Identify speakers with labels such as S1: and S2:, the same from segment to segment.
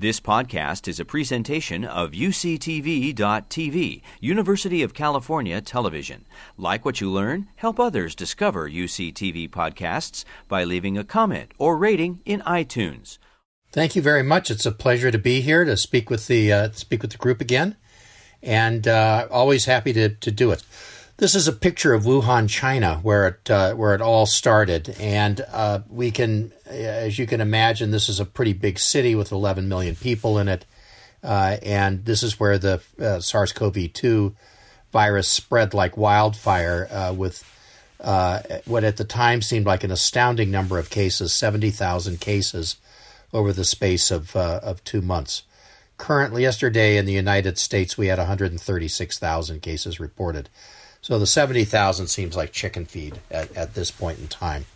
S1: This podcast is a presentation of UCTV.tv, University of California Television. Like what you learn? Help others discover UCTV podcasts by leaving a comment or rating in iTunes.
S2: Thank you very much. It's a pleasure to be here to speak with the uh, speak with the group again, and uh, always happy to, to do it. This is a picture of Wuhan, China, where it uh, where it all started, and uh, we can, as you can imagine, this is a pretty big city with 11 million people in it, uh, and this is where the uh, SARS-CoV-2 virus spread like wildfire, uh, with uh, what at the time seemed like an astounding number of cases, 70,000 cases over the space of of two months. Currently, yesterday in the United States, we had 136,000 cases reported. So the 70,000 seems like chicken feed at, at this point in time.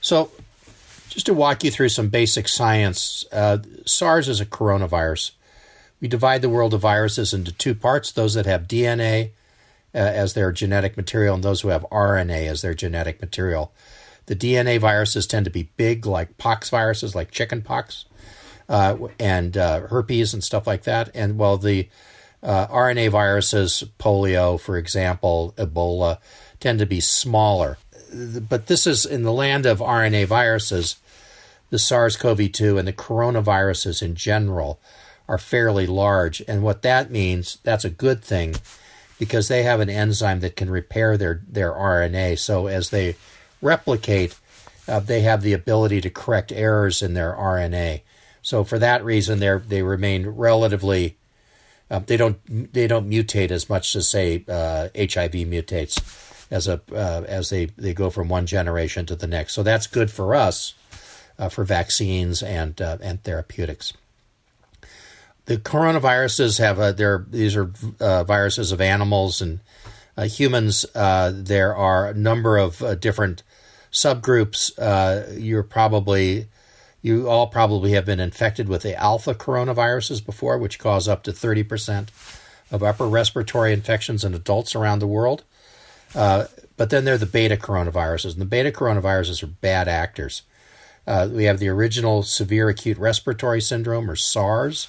S2: So, just to walk you through some basic science, uh, SARS is a coronavirus. We divide the world of viruses into two parts those that have DNA uh, as their genetic material and those who have RNA as their genetic material. The DNA viruses tend to be big, like pox viruses, like chicken pox, uh, and uh, herpes and stuff like that. And while the uh, RNA viruses, polio, for example, Ebola, tend to be smaller. But this is in the land of RNA viruses, the SARS CoV 2 and the coronaviruses in general are fairly large. And what that means, that's a good thing because they have an enzyme that can repair their, their RNA. So as they replicate, uh, they have the ability to correct errors in their RNA. So for that reason, they they remain relatively uh, they don't they don't mutate as much as say uh, HIV mutates as a uh, as they they go from one generation to the next. So that's good for us uh, for vaccines and uh, and therapeutics. The coronaviruses have a, they're, these are uh, viruses of animals and humans. there are a number of different subgroups. you're probably you all probably have been infected with the alpha coronaviruses before, which cause up to 30% of upper respiratory infections in adults around the world. Uh, but then there are the beta coronaviruses, and the beta coronaviruses are bad actors. Uh, we have the original severe acute respiratory syndrome, or SARS,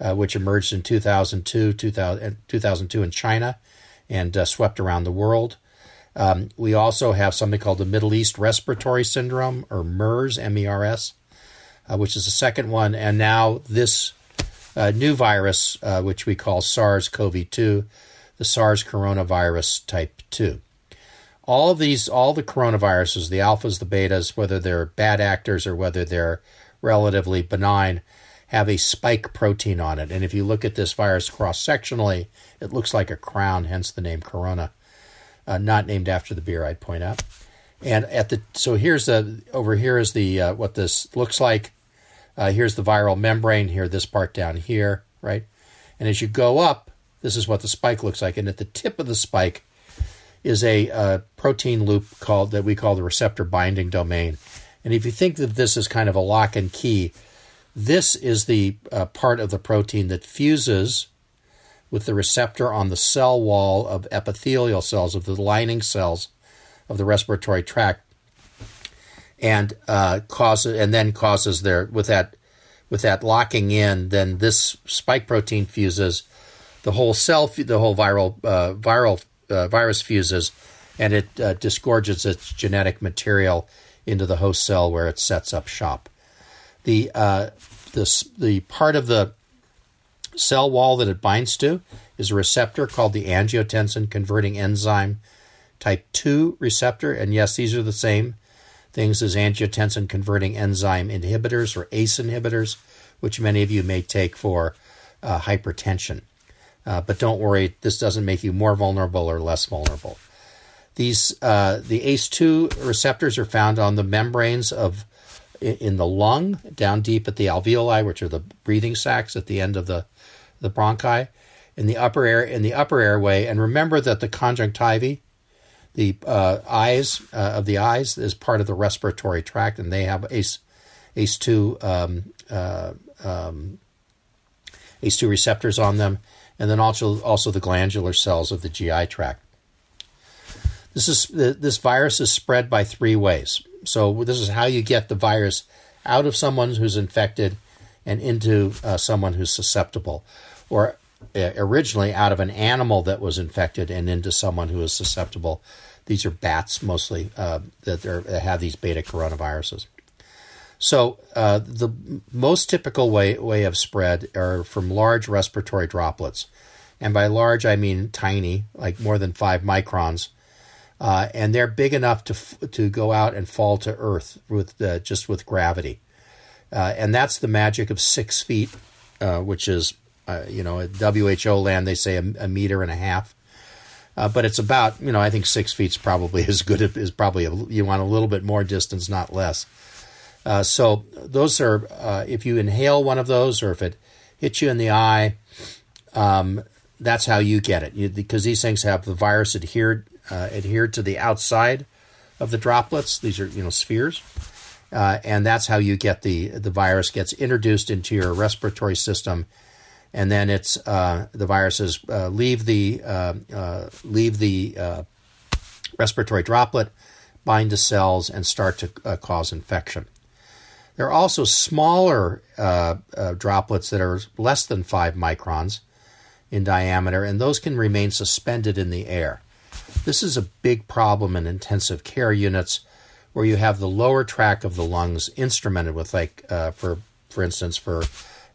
S2: uh, which emerged in 2002, 2000, 2002 in China and uh, swept around the world. Um, we also have something called the Middle East Respiratory Syndrome, or MERS, M E R S uh, which is the second one, and now this uh, new virus, uh, which we call SARS CoV 2, the SARS coronavirus type 2. All of these, all the coronaviruses, the alphas, the betas, whether they're bad actors or whether they're relatively benign, have a spike protein on it. And if you look at this virus cross sectionally, it looks like a crown, hence the name corona. Uh, not named after the beer, I'd point out. And at the so here's the over here is the uh, what this looks like. Uh, here's the viral membrane. Here, this part down here, right? And as you go up, this is what the spike looks like. And at the tip of the spike is a uh, protein loop called that we call the receptor binding domain. And if you think that this is kind of a lock and key, this is the uh, part of the protein that fuses with the receptor on the cell wall of epithelial cells, of the lining cells of the respiratory tract, and uh, causes and then causes their with that with that locking in, then this spike protein fuses, the whole cell, the whole viral uh, viral uh, virus fuses, and it uh, disgorges its genetic material into the host cell where it sets up shop. The uh, this the part of the cell wall that it binds to is a receptor called the angiotensin converting enzyme type 2 receptor. And yes, these are the same things as angiotensin converting enzyme inhibitors or ACE inhibitors, which many of you may take for uh, hypertension. Uh, but don't worry, this doesn't make you more vulnerable or less vulnerable. These uh, the ACE2 receptors are found on the membranes of in the lung, down deep at the alveoli, which are the breathing sacs at the end of the the bronchi, in the upper air in the upper airway. And remember that the conjunctiva the uh, eyes uh, of the eyes is part of the respiratory tract, and they have ACE ACE2 um, uh, um, ACE2 receptors on them, and then also also the glandular cells of the GI tract. This is this virus is spread by three ways. So this is how you get the virus out of someone who's infected and into uh, someone who's susceptible, or originally out of an animal that was infected and into someone who is susceptible. These are bats mostly uh, that, that, have these beta coronaviruses. So uh, the most typical way way of spread are from large respiratory droplets, and by large I mean tiny, like more than five microns, uh, and they're big enough to to go out and fall to Earth with uh, just with gravity, uh, and that's the magic of six feet, uh, which is uh, you know at WHO land they say a, a meter and a half, uh, but it's about you know I think six feet's probably as good as probably a, you want a little bit more distance, not less. so those are if you inhale one of those or if it hits you in the eye. Um, that's how you get it you, because these things have the virus adhered uh, adhered to the outside of the droplets. These are you know spheres, uh, and that's how you get the the virus gets introduced into your respiratory system, and then it's uh, the viruses uh, leave the uh, uh, leave the respiratory droplet, bind to cells, and start to cause infection. There are also smaller droplets that are less than five microns in diameter, and those can remain suspended in the air. This is a big problem in intensive care units where you have the lower track of the lungs instrumented with, like, uh, for, for instance, for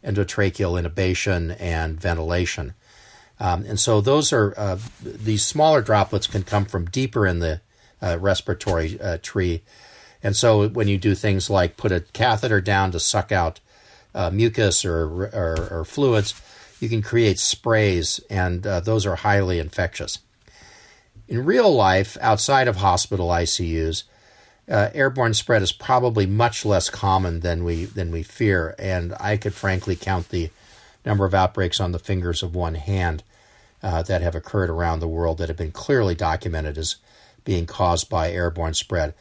S2: endotracheal intubation and ventilation. Um, and so those are uh, these smaller droplets can come from deeper in the uh, respiratory uh, tree. And so when you do things like put a catheter down to suck out uh, mucus or, or, or, fluids, you can create sprays, and uh, those are highly infectious. In real life, outside of hospital ICUs, uh, airborne spread is probably much less common than we than we fear, and I could frankly count the number of outbreaks on the fingers of one hand uh, that have occurred around the world that have been clearly documented as being caused by airborne spread.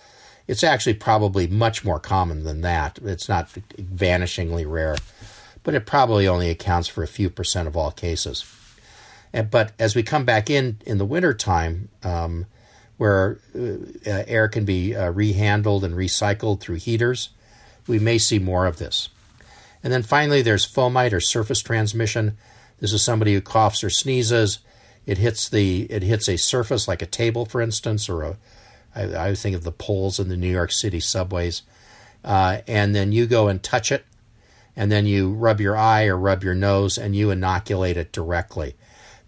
S2: It's actually probably much more common than that. It's not vanishingly rare, but it probably only accounts for a few percent of all cases. And, but as we come back in in the wintertime, um, where uh, air can be uh, rehandled and recycled through heaters, we may see more of this. And then finally, there's fomite or surface transmission. This is somebody who coughs or sneezes. It hits the it hits a surface like a table, for instance, or a I, I think of the poles in the New York City subways. Uh, and then you go and touch it, and then you rub your eye or rub your nose, and you inoculate it directly.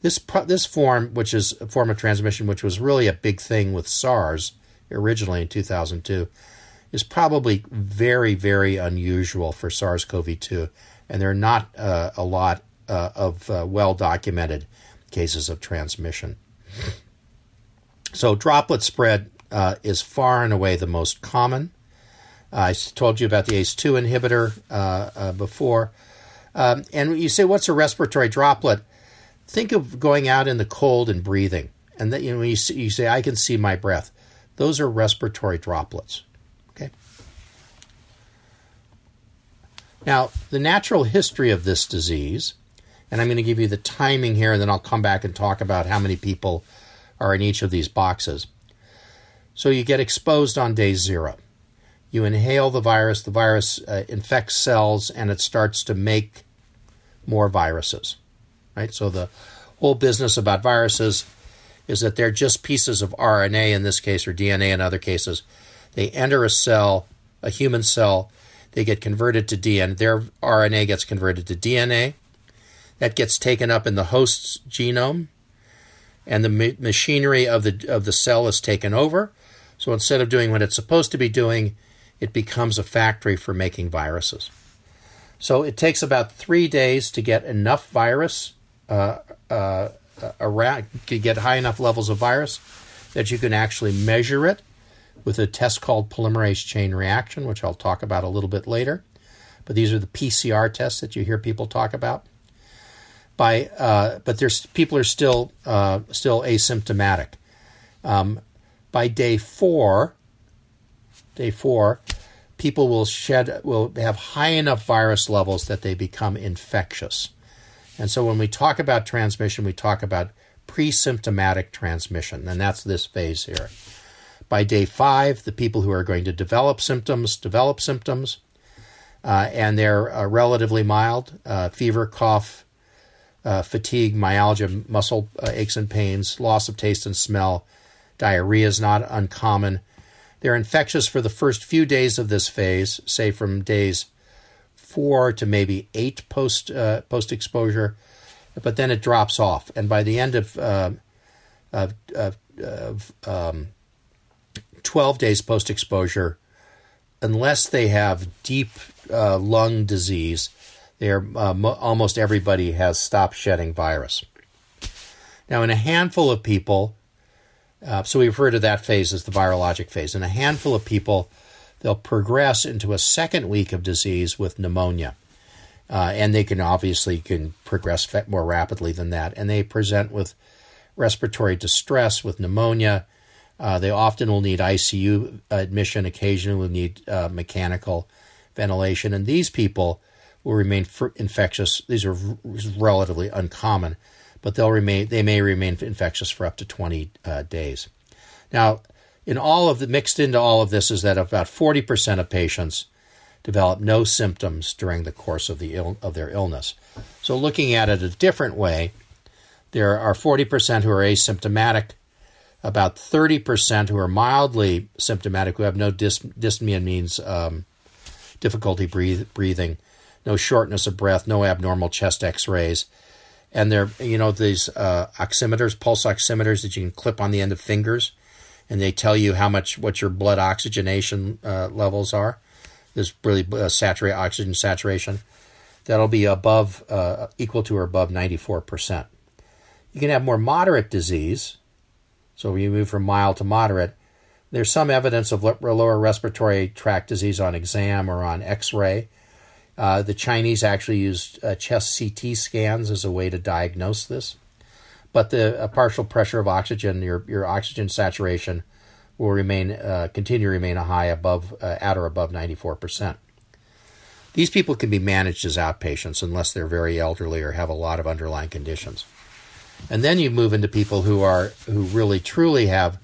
S2: This this form, which is a form of transmission, which was really a big thing with SARS originally in 2002, is probably very very unusual for SARS-CoV-2, and there are not uh, a lot uh, of uh, well documented cases of transmission. So droplet spread uh, is far and away the most common. I told you about the ACE2 inhibitor uh, uh, before. Um, and you say, what's a respiratory droplet? Think of going out in the cold and breathing. And that you know you, see, you say, I can see my breath. Those are respiratory droplets. Okay. Now, the natural history of this disease, and I'm going to give you the timing here, and then I'll come back and talk about how many people are in each of these boxes. So you get exposed on day zero. You inhale the virus, the virus uh, infects cells, and it starts to make more viruses right? So the whole business about viruses is that they're just pieces of RNA in this case, or DNA in other cases. They enter a cell, a human cell, they get converted to DNA. Their RNA gets converted to DNA. That gets taken up in the host's genome, and the ma- machinery of the of the cell is taken over. So instead of doing what it's supposed to be doing, it becomes a factory for making viruses. So it takes about three days to get enough virus uh, uh, get high enough levels of virus that you can actually measure it with a test called polymerase chain reaction, which I'll talk about a little bit later. But these are the PCR tests that you hear people talk about. By, uh, but there's people are still uh, still asymptomatic. Um, by day four, day four, people will shed will have high enough virus levels that they become infectious. And so when we talk about transmission, we talk about pre-symptomatic transmission, and that's this phase here. By day five, the people who are going to develop symptoms develop symptoms. uh, and they're uh, relatively mild uh, fever, cough, uh, fatigue, myalgia, muscle uh, aches and pains, loss of taste and smell. Diarrhea is not uncommon. They're infectious for the first few days of this phase, say from days four to maybe eight post uh, post exposure, but then it drops off. And by the end of uh, of, of, of um, 12 days post exposure, unless they have deep uh, lung disease, they're, uh, mo- almost everybody has stopped shedding virus. Now, in a handful of people, uh, so we refer to that phase as the virologic phase. In a handful of people, they'll progress into a second week of disease with pneumonia. Uh, and they can obviously can progress more rapidly than that. And they present with respiratory distress, with pneumonia. Uh, they often will need ICU admission, occasionally will need uh, mechanical ventilation. And these people will remain infectious. These are relatively uncommon, but they'll remain. They may remain infectious for up to 20 uh, days. Now, in all of the mixed into all of this is that about 40% of patients develop no symptoms during the course of the Ill, of their illness. So looking at it a different way, there are 40% who are asymptomatic, about 30% who are mildly symptomatic who have no dys- dyspnea means um, difficulty breathe, breathing, no shortness of breath, no abnormal chest X-rays, and they're you know these uh, oximeters, pulse oximeters that you can clip on the end of fingers and they tell you how much what your blood oxygenation uh, levels are. This really uh, saturate oxygen saturation. That'll be above uh, equal to or above 94%. You can have more moderate disease. So when you move from mild to moderate, there's some evidence of lower respiratory tract disease on exam or on X-ray. Uh, the Chinese actually used uh, chest CT scans as a way to diagnose this but the partial pressure of oxygen, your your oxygen saturation, will remain uh, continue to remain a high above uh, at or above ninety four percent. These people can be managed as outpatients unless they're very elderly or have a lot of underlying conditions. And then you move into people who are who really truly have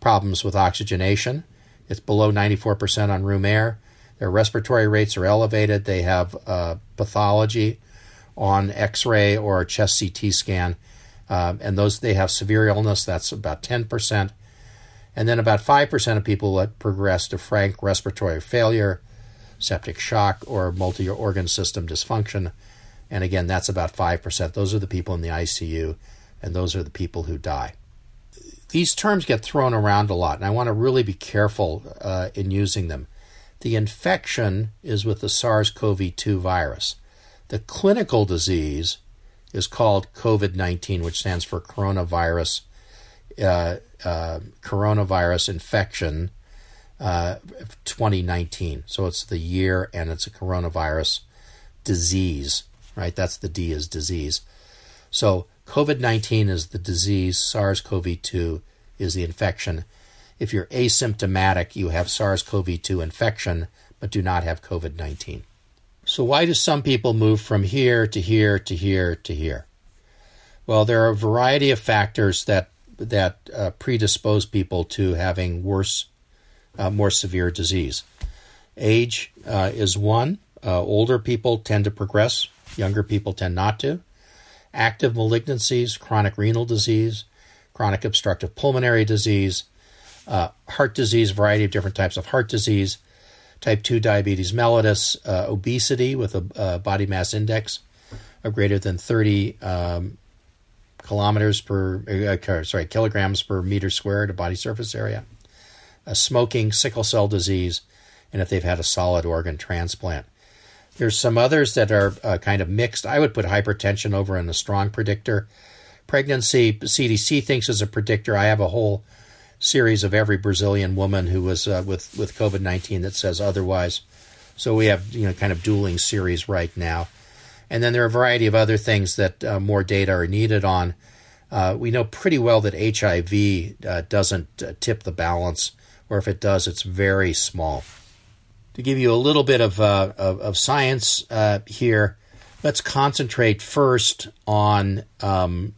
S2: problems with oxygenation. It's below 94% on room air. Their respiratory rates are elevated. They have uh, pathology on X-ray or chest CT scan um, and those they have severe illness. That's about ten percent, and then about five percent of people that progress to frank respiratory failure, septic shock, or multi-organ system dysfunction. And again, that's about five percent. Those are the people in the ICU, and those are the people who die. These terms get thrown around a lot, and I want to really be careful uh, in using them. The infection is with the SARS CoV 2 virus. The clinical disease is called COVID 19, which stands for coronavirus, uh, uh, coronavirus infection uh, 2019. So it's the year and it's a coronavirus disease, right? That's the D is disease. So COVID 19 is the disease, SARS CoV 2 is the infection. If you're asymptomatic, you have SARS CoV 2 infection, but do not have COVID 19. So, why do some people move from here to here to here to here? Well, there are a variety of factors that that uh, predispose people to having worse, uh, more severe disease. Age uh, is one. Uh, older people tend to progress. Younger people tend not to. Active malignancies, chronic renal disease, chronic obstructive pulmonary disease, uh, heart disease, variety of different types of heart disease, type 2 diabetes mellitus, uh, obesity with a uh, body mass index of greater than 30 um, kilometers per, uh, sorry, kilograms per meter squared of body surface area, smoking, sickle cell disease, and if they've had a solid organ transplant. There's some others that are uh, kind of mixed. I would put hypertension over in a strong predictor. Pregnancy, CDC thinks is a predictor. I have a whole series of every Brazilian woman who was uh, with with COVID nineteen that says otherwise. So we have you know kind of dueling series right now, and then there are a variety of other things that uh, more data are needed on. Uh, we know pretty well that HIV uh, doesn't uh, tip the balance, or if it does, it's very small. To give you a little bit of uh, of, of, science here, let's concentrate first on um,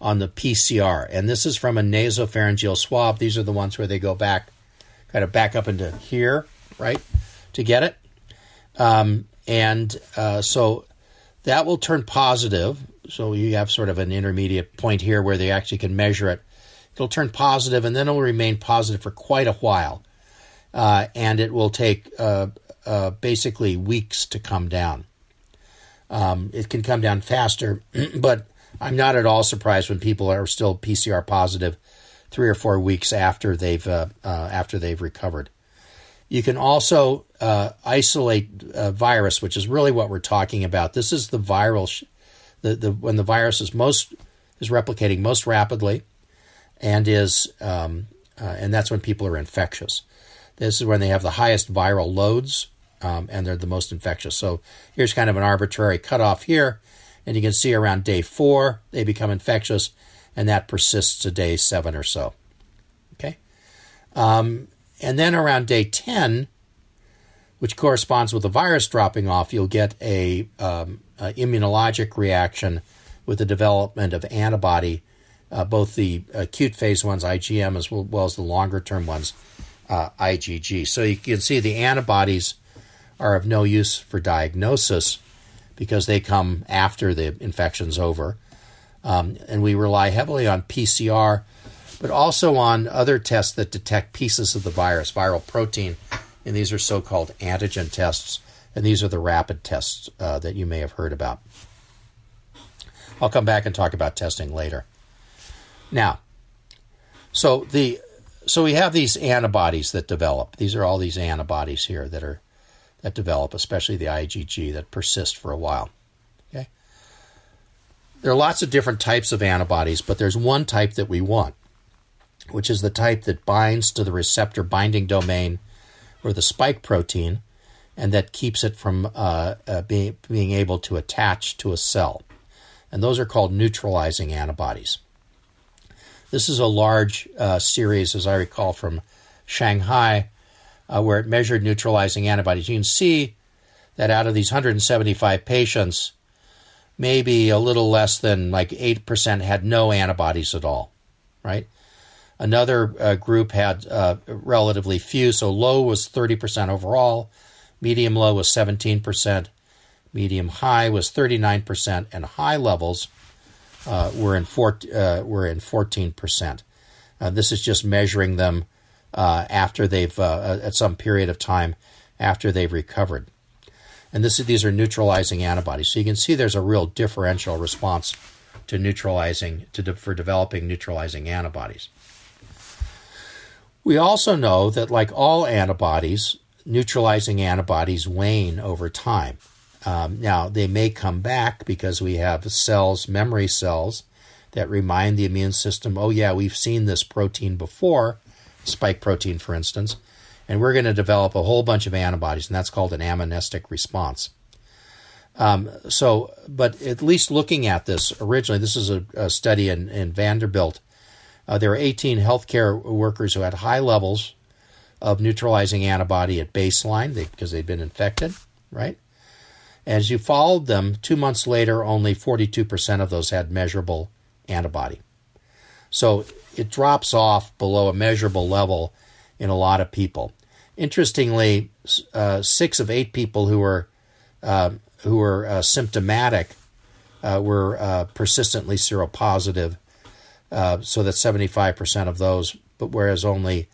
S2: on the PCR. And this is from a nasopharyngeal swab. These are the ones where they go back, kind of back up into here, right, to get it. Um, and uh, so that will turn positive. So you have sort of an intermediate point here where they actually can measure it. It'll turn positive, and then it will remain positive for quite a while. Uh, and it will take uh, uh, basically weeks to come down. Um, it can come down faster, but I'm not at all surprised when people are still PCR positive three or four weeks after they've uh, uh, after they've recovered. You can also uh, isolate a virus, which is really what we're talking about. This is the viral, sh- the, the when the virus is most is replicating most rapidly, and is um, uh, and that's when people are infectious. This is when they have the highest viral loads, um, and they're the most infectious. So here's kind of an arbitrary cutoff here, and you can see around day four they become infectious, and that persists to day seven or so. Okay. Um, and then around day 10, which corresponds with the virus dropping off, you'll get a, um, a immunologic reaction with the development of antibody, uh, both the acute phase ones, IgM, as well, well as the longer term ones, uh, IgG. So you can see the antibodies are of no use for diagnosis because they come after the infection's over. Um, and we rely heavily on PCR but also on other tests that detect pieces of the virus, viral protein, and these are so called antigen tests, and these are the rapid tests uh, that you may have heard about. I'll come back and talk about testing later. Now, so the so we have these antibodies that develop. These are all these antibodies here that are that develop, especially the IgG that persist for a while. Okay. There are lots of different types of antibodies, but there's one type that we want which is the type that binds to the receptor binding domain or the spike protein and that keeps it from uh, uh, being, being able to attach to a cell. And those are called neutralizing antibodies. This is a large uh, series, as I recall, from Shanghai, uh, where it measured neutralizing antibodies. You can see that out of these 175 patients, maybe a little less than like 8% had no antibodies at all, right? Another uh, group had uh, relatively few, so low was 30% overall, medium low was 17%, medium high was 39%, and high levels uh, were in four, uh, were in 14%. Uh, this is just measuring them uh, after they've at some period of time after they've recovered. And this, these are neutralizing antibodies. So you can see there's a real differential response to neutralizing to de- for developing neutralizing antibodies. We also know that, like all antibodies, neutralizing antibodies wane over time. Um, now, they may come back because we have cells, memory cells, that remind the immune system, oh, yeah, we've seen this protein before, spike protein, for instance, and we're going to develop a whole bunch of antibodies, and that's called an amnestic response. Um, so, but at least looking at this originally, this is a, a study in, in Vanderbilt uh, there were 18 healthcare workers who had high levels of neutralizing antibody at baseline because they'd been infected, right? As you followed them, two months later, only 42% of those had measurable antibody. So it drops off below a measurable level in a lot of people. Interestingly, uh, six of eight people who were uh, who were uh, symptomatic uh, were uh, persistently seropositive uh, so that 75% of those, but whereas only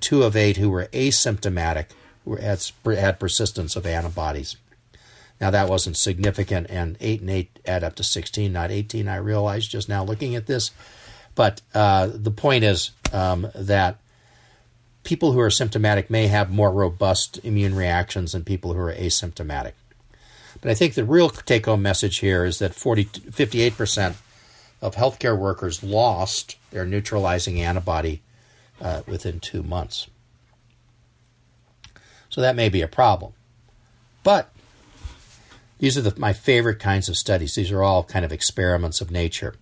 S2: two of eight who were asymptomatic were, had, had persistence of antibodies. Now, that wasn't significant, and 8 and 8 add up to 16, not 18, I realize just now looking at this. But uh, the point is um, that people who are symptomatic may have more robust immune reactions than people who are asymptomatic. But I think the real take home message here is that 40, 58% of healthcare workers lost their neutralizing antibody uh, within two months. So that may be a problem. But these are the, my favorite kinds of studies. These are all kind of experiments of nature.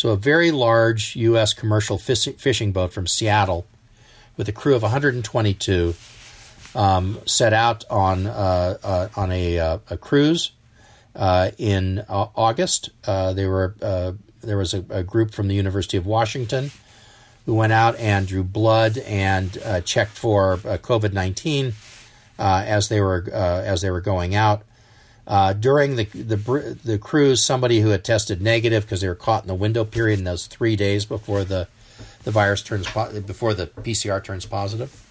S2: So, a very large U.S. commercial fishing boat from Seattle with a crew of 122 um, set out on, uh, uh, on a, uh, a cruise uh, in August. Uh, they were uh, there was a, a, group from the University of Washington who went out and drew blood and checked for COVID nineteen uh, as they were as they were going out. Uh, during the, the the cruise, somebody who had tested negative because they were caught in the window period in those three days before the the virus turns before the PCR turns positive,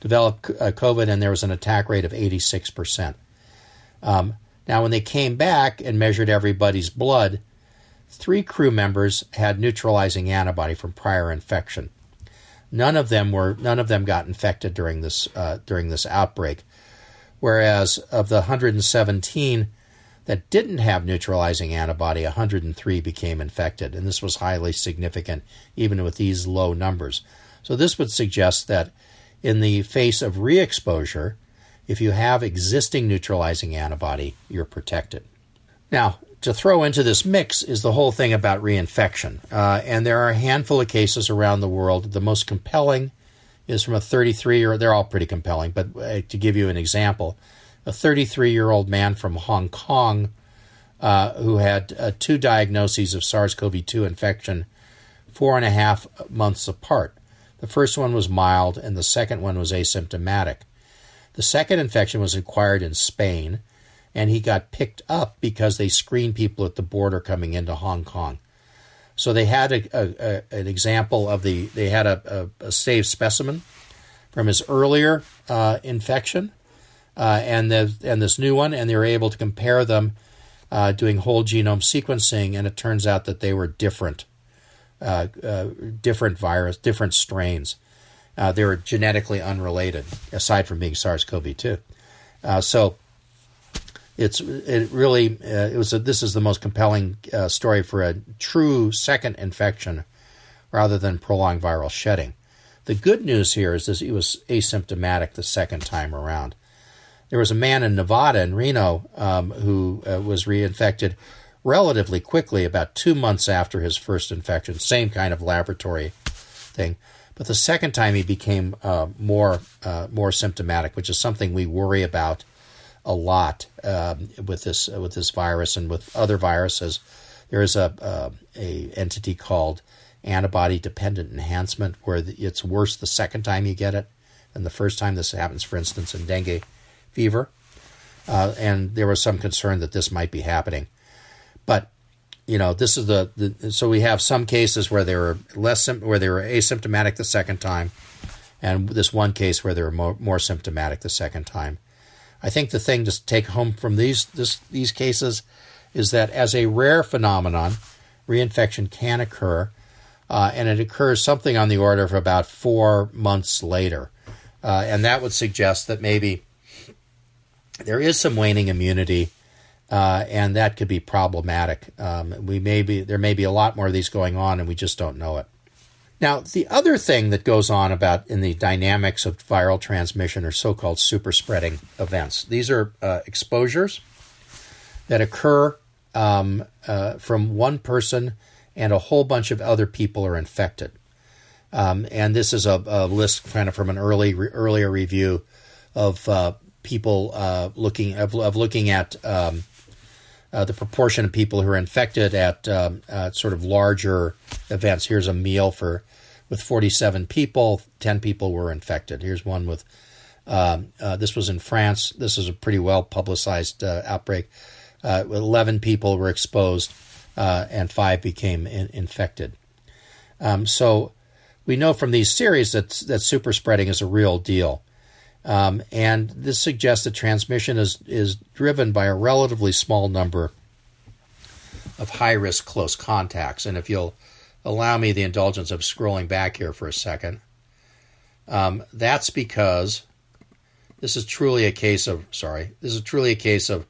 S2: developed uh, COVID, and there was an attack rate of 86 percent. Um, now, when they came back and measured everybody's blood, three crew members had neutralizing antibody from prior infection. None of them were none of them got infected during this uh, during this outbreak, whereas of the 117 that didn't have neutralizing antibody, 103 became infected, and this was highly significant even with these low numbers. So this would suggest that in the face of re-exposure, if you have existing neutralizing antibody, you're protected. Now, to throw into this mix is the whole thing about reinfection. Uh, and there are a handful of cases around the world. The most compelling is from a 33 year they're all pretty compelling, but uh, to give you an example, a 33 year old man from Hong Kong uh, who had uh, two diagnoses of SARS CoV 2 infection four and a half months apart. The first one was mild, and the second one was asymptomatic. The second infection was acquired in Spain and he got picked up because they screen people at the border coming into Hong Kong. So they had a, a, a, an example of the they had a, a, saved specimen from his earlier uh, infection uh, and the and this new one, and they were able to compare them uh, doing whole genome sequencing, and it turns out that they were different, uh, uh, different virus, different strains. Uh, they were genetically unrelated, aside from being SARS-CoV-2. so it's it really uh, it was a, this is the most compelling uh, story for a true second infection rather than prolonged viral shedding. The good news here is that he was asymptomatic the second time around. There was a man in Nevada in Reno um, who uh, was reinfected relatively quickly, about two months after his first infection. Same kind of laboratory thing, but the second time he became uh, more uh, more symptomatic, which is something we worry about a lot um, with this with this virus and with other viruses. There is a uh, a entity called antibody dependent enhancement where it's worse the second time you get it than the first time. This happens, for instance, in dengue fever, uh, and there was some concern that this might be happening. But you know, this is the, the so we have some cases where they were less where they were asymptomatic the second time, and this one case where they were more, more symptomatic the second time. I think the thing to take home from these this, these cases is that as a rare phenomenon, reinfection can occur, uh, and it occurs something on the order of about four months later, uh, and that would suggest that maybe there is some waning immunity, uh, and that could be problematic. Um, we may be there may be a lot more of these going on, and we just don't know it. Now, the other thing that goes on about in the dynamics of viral transmission are so called super spreading events. These are uh, exposures that occur um, uh, from one person and a whole bunch of other people are infected. Um, and this is a, a, list kind of from an early re- earlier review of uh, people uh, looking of, of, looking at um, uh, the proportion of people who are infected at, um, sort of larger events. Here's a meal for with 47 people, 10 people were infected. Here's one with um, uh, this was in France. This is a pretty well publicized uh, outbreak. Uh, 11 people were exposed uh, and five became in- infected. Um, so we know from these series that that super spreading is a real deal. Um, and this suggests that transmission is, is driven by a relatively small number of high risk close contacts. And if you'll allow me the indulgence of scrolling back here for a second. Um, that's because this is truly a case of, sorry, this is truly a case of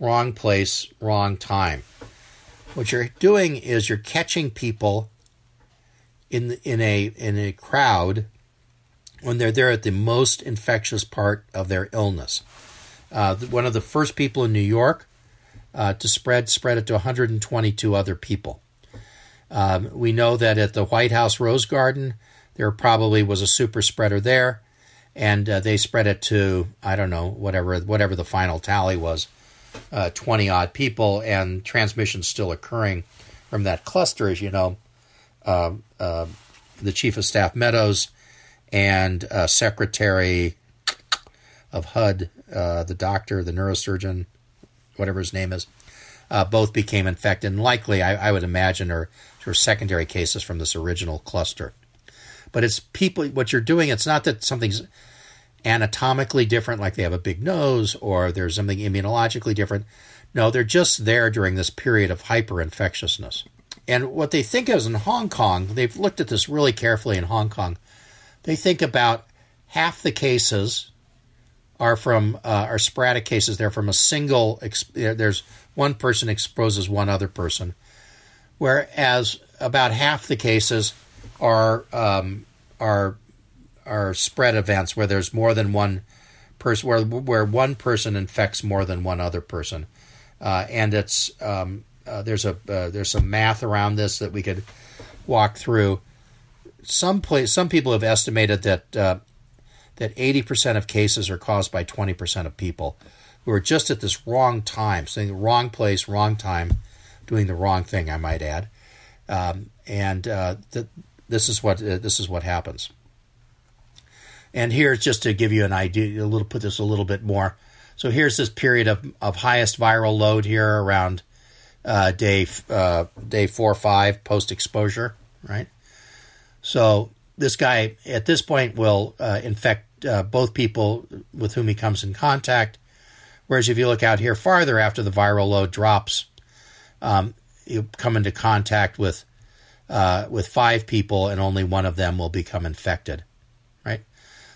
S2: wrong place, wrong time. What you're doing is you're catching people in in a in a crowd when they're there at the most infectious part of their illness. Uh, one of the first people in New York uh, to spread spread it to 122 other people. Um, we know that at the White House Rose Garden, there probably was a super spreader there, and uh, they spread it to I don't know whatever whatever the final tally was, uh, twenty odd people, and transmission still occurring from that cluster, as you know. Uh, uh the chief of staff Meadows and uh, Secretary of HUD, uh, the doctor, the neurosurgeon, whatever his name is, uh, both became infected, and likely, I, I would imagine, are of secondary cases from this original cluster. But it's people. What you're doing, it's not that something's anatomically different, like they have a big nose, or there's something immunologically different. No, they're just there during this period of hyperinfectiousness. And what they think is in Hong Kong, they've looked at this really carefully in Hong Kong. They think about half the cases are from uh, are sporadic cases. They're from a single. There's one person exposes one other person, whereas about half the cases are um, are are spread events where there's more than one person where where one person infects more than one other person, uh, and it's um, uh, there's a uh, there's some math around this that we could walk through. Some place some people have estimated that uh, that 80% of cases are caused by 20% of people who are just at this wrong time, saying the wrong place, wrong time, doing the wrong thing. I might add, um, and uh, th- this is what uh, this is what happens. And here's just to give you an idea, a little put this a little bit more. So here's this period of, of highest viral load here around uh, day uh, day four or five post exposure, right? So this guy at this point will uh, infect uh, both people with whom he comes in contact. Whereas if you look out here farther after the viral load drops, um, you come into contact with uh, with five people, and only one of them will become infected, right?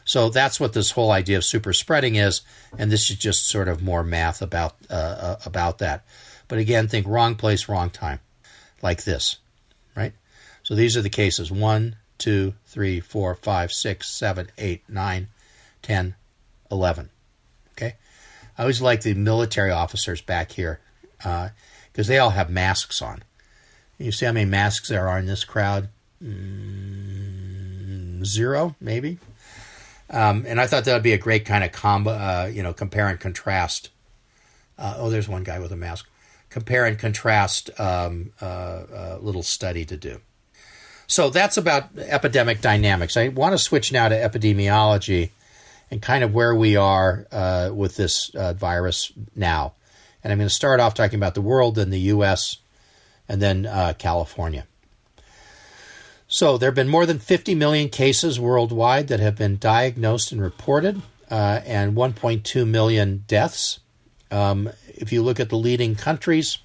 S2: So that's what this whole idea of super spreading is, and this is just sort of more math about uh, uh, about that. But again, think wrong place, wrong time, like this, right? So these are the cases: one, two, three, four, five, six, seven, eight, nine, ten, eleven. Okay, I always like the military officers back here because uh, they all have masks on. You see how many masks there are in this crowd? Mm, zero, maybe. Um, and I thought that would be a great kind of combo, uh, you know, compare and contrast. Uh, oh, there's one guy with a mask. Compare and contrast um, uh, uh little study to do. So that's about epidemic dynamics. I want to switch now to epidemiology and kind of where we are uh, with this uh, virus now. And I'm going to start off talking about the world, then the U.S., and then California. So there have been more than 50 million cases worldwide that have been diagnosed and reported, uh, and 1.2 million deaths. Um, if you look at the leading countries,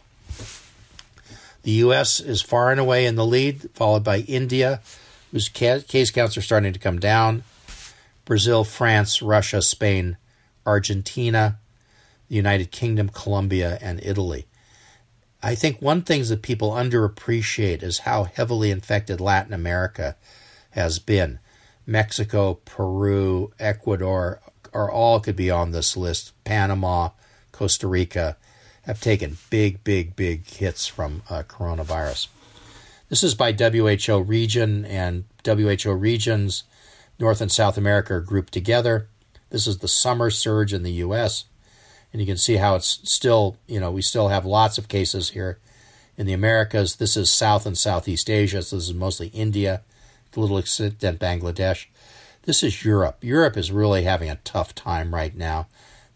S2: the U.S. is far and away in the lead, followed by India, whose case counts are starting to come down, Brazil, France, Russia, Spain, Argentina, the United Kingdom, Colombia, and Italy. I think one thing that people underappreciate is how heavily infected Latin America has been. Mexico, Peru, Ecuador are all could be on this list. Panama, Costa Rica have taken big, big, big hits from uh, coronavirus. This is by WHO region, and WHO regions, North and South America are grouped together. This is the summer surge in the U.S and you can see how it's still, you know, we still have lots of cases here in the Americas. This is South and Southeast Asia, so this is mostly India, a little extent Bangladesh. This is Europe. Europe is really having a tough time right now.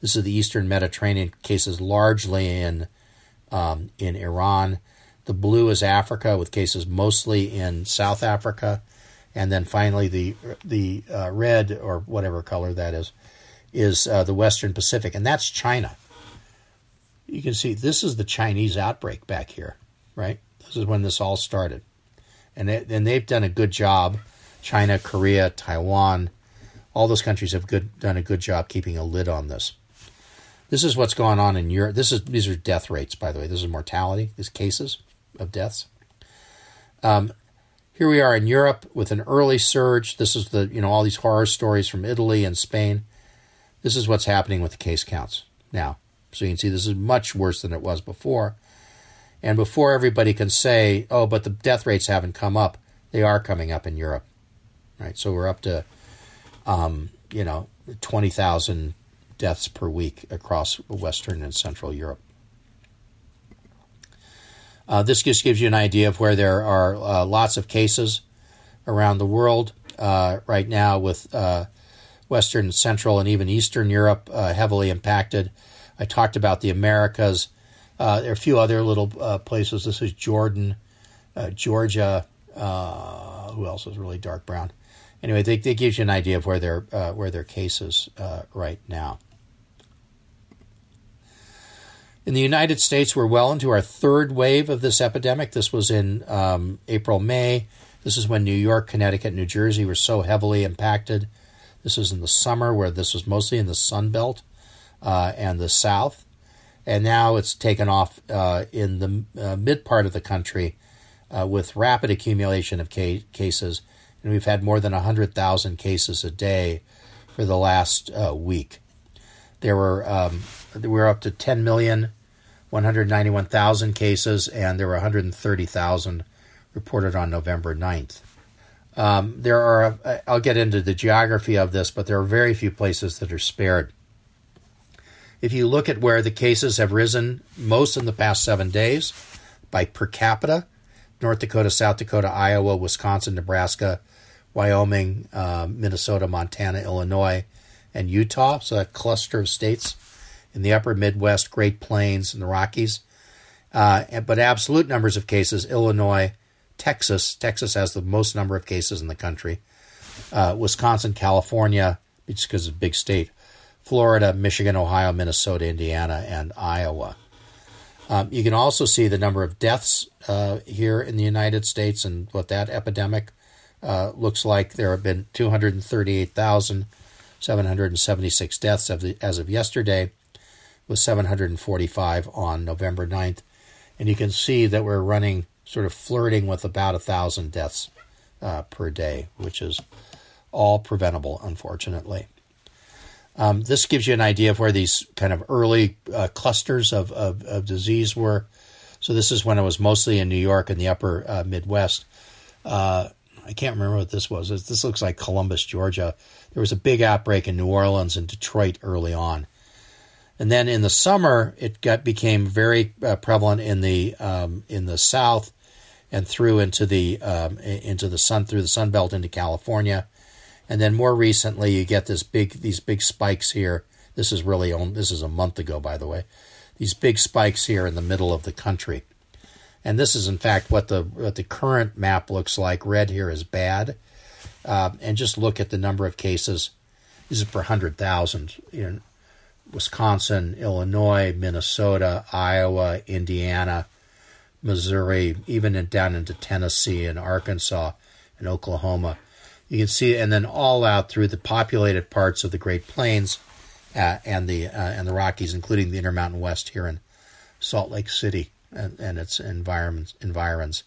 S2: This is the Eastern Mediterranean cases largely in um, in Iran. The blue is Africa with cases mostly in South Africa, and then finally the the uh, red or whatever color that is is uh, the Western Pacific, and that's China. You can see this is the Chinese outbreak back here, right? This is when this all started, and they, and they've done a good job. China, Korea, Taiwan, all those countries have good, done a good job keeping a lid on this. This is what's going on in Europe. This is these are death rates, by the way. This is mortality. These cases of deaths. Um, here we are in Europe with an early surge. This is the you know all these horror stories from Italy and Spain. This is what's happening with the case counts now. So you can see this is much worse than it was before. And before everybody can say, oh, but the death rates haven't come up, they are coming up in Europe. Right? So we're up to, um, you know, 20,000 deaths per week across Western and Central Europe. Uh, this just gives you an idea of where there are uh, lots of cases around the world uh, right now with uh, Western, Central, and even Eastern Europe uh, heavily impacted. I talked about the Americas. Uh, there are a few other little places. This is Jordan, Georgia. Who else is really dark brown? Anyway, they gives you an idea of where their where their cases right now. In the United States, we're well into our third wave of this epidemic. This was in um, April, May. This is when New York, Connecticut, New Jersey were so heavily impacted. This was in the summer where this was mostly in the Sun Belt uh, and the South. And now it's taken off uh, in the uh, mid part of the country uh, with rapid accumulation of ca- cases. And we've had more than 100,000 cases a day for the last uh, week. There were um, we were up to 10 million 191,000 cases, and there were 130,000 reported on November 9th. Um, there are, I'll get into the geography of this, but there are very few places that are spared. If you look at where the cases have risen most in the past seven days by per capita, North Dakota, South Dakota, Iowa, Wisconsin, Nebraska, Wyoming, uh, Minnesota, Montana, Illinois, and Utah. So that cluster of states in the upper Midwest, Great Plains, and the Rockies. Uh, but absolute numbers of cases, Illinois, Texas, Texas has the most number of cases in the country, uh, Wisconsin, California, just because it's a big state, Florida, Michigan, Ohio, Minnesota, Indiana, and Iowa. Um, you can also see the number of deaths uh, here in the United States and what that epidemic uh, looks like. There have been 238,776 deaths as of yesterday, with 745 on November 9th. And you can see that we're running sort of flirting with about a thousand deaths uh, per day, which is all preventable, unfortunately. Um, this gives you an idea of where these kind of early uh, clusters of, of, of, disease were. So this is when it was mostly in New York and the upper uh, Midwest. Uh, I can't remember what this was. This looks like Columbus, Georgia. There was a big outbreak in New Orleans and Detroit early on. And then in the summer, it got became very uh, prevalent in the um, in the South and through into the um, into the sun through the Sun Belt into California, and then more recently you get this big these big spikes here. This is really on, this is a month ago, by the way. These big spikes here in the middle of the country, and this is in fact what the what the current map looks like. Red here is bad, uh, and just look at the number of cases. This is per hundred thousand in Wisconsin, Illinois, Minnesota, Iowa, Indiana Missouri, even down into Tennessee and Arkansas and Oklahoma. You can see, and then all out through the populated parts of the Great Plains uh, and the uh, and the Rockies, including the Intermountain West here in Salt Lake City and, and its environments environs.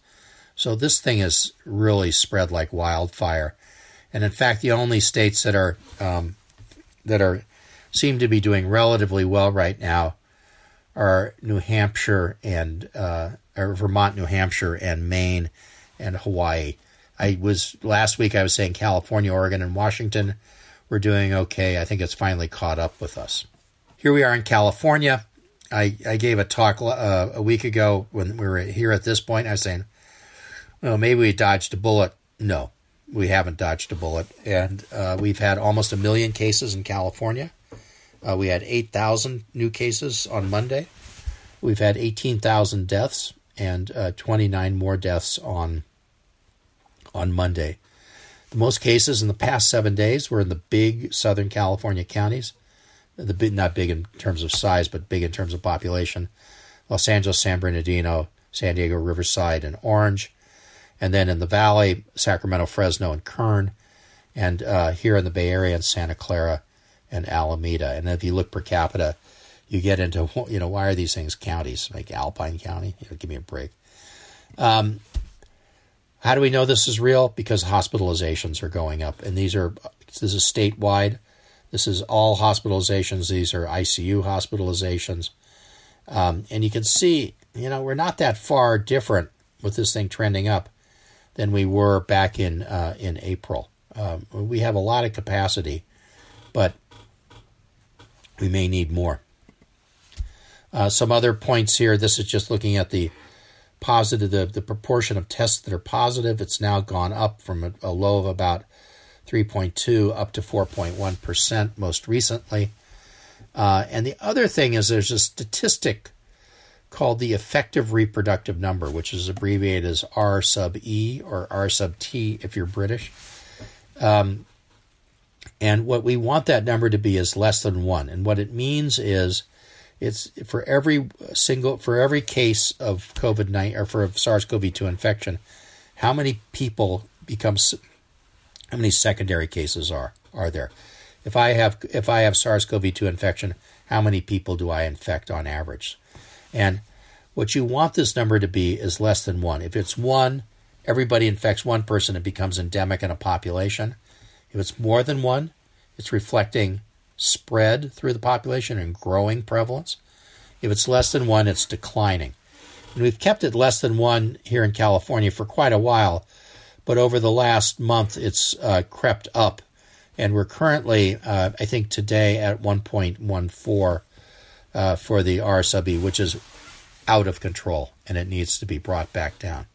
S2: So this thing is really spread like wildfire, and in fact, the only states that are um, that are seem to be doing relatively well right now are New Hampshire and uh, or Vermont, New Hampshire, and Maine and Hawaii. I was last week. I was saying California, Oregon, and Washington were doing okay. I think it's finally caught up with us. Here we are in California. I, I gave a talk uh, a week ago when we were here at this point. I was saying, well, maybe we dodged a bullet. No, we haven't dodged a bullet, and uh, we've had almost a million cases in California. Uh, we had 8,000 new cases on Monday. We've had 18,000 deaths and uh, 29 more deaths on on Monday. The most cases in the past seven days were in the big Southern California counties. The big, not big in terms of size, but big in terms of population. Los Angeles, San Bernardino, San Diego, Riverside, and Orange. And then in the Valley, Sacramento, Fresno, and Kern. And uh, here in the Bay Area, in Santa Clara and Alameda. And if you look per capita, you get into you know why are these things counties like Alpine County? You know, give me a break. Um, how do we know this is real? Because hospitalizations are going up, and these are this is statewide. This is all hospitalizations. These are ICU hospitalizations, um, and you can see you know we're not that far different with this thing trending up than we were back in uh, in April. Um, we have a lot of capacity, but we may need more. Uh, some other points here. This is just looking at the positive, the, the proportion of tests that are positive. It's now gone up from a, a low of about 3.2 up to 4.1% most recently. Uh, and the other thing is there's a statistic called the effective reproductive number, which is abbreviated as R sub E or R sub T if you're British. Um, and what we want that number to be is less than one. And what it means is it's for every single for every case of COVID nine or for SARS-CoV-2 infection, how many people become how many secondary cases are are there? If I have if I have SARS-CoV-2 infection, how many people do I infect on average? And what you want this number to be is less than one. If it's one, everybody infects one person, it becomes endemic in a population. If it's more than one, it's reflecting spread through the population and growing prevalence. If it's less than one, it's declining. And we've kept it less than one here in California for quite a while, but over the last month, it's uh, crept up. And we're currently, uh, I think today, at 1.14 uh, for the R sub E, which is out of control and it needs to be brought back down.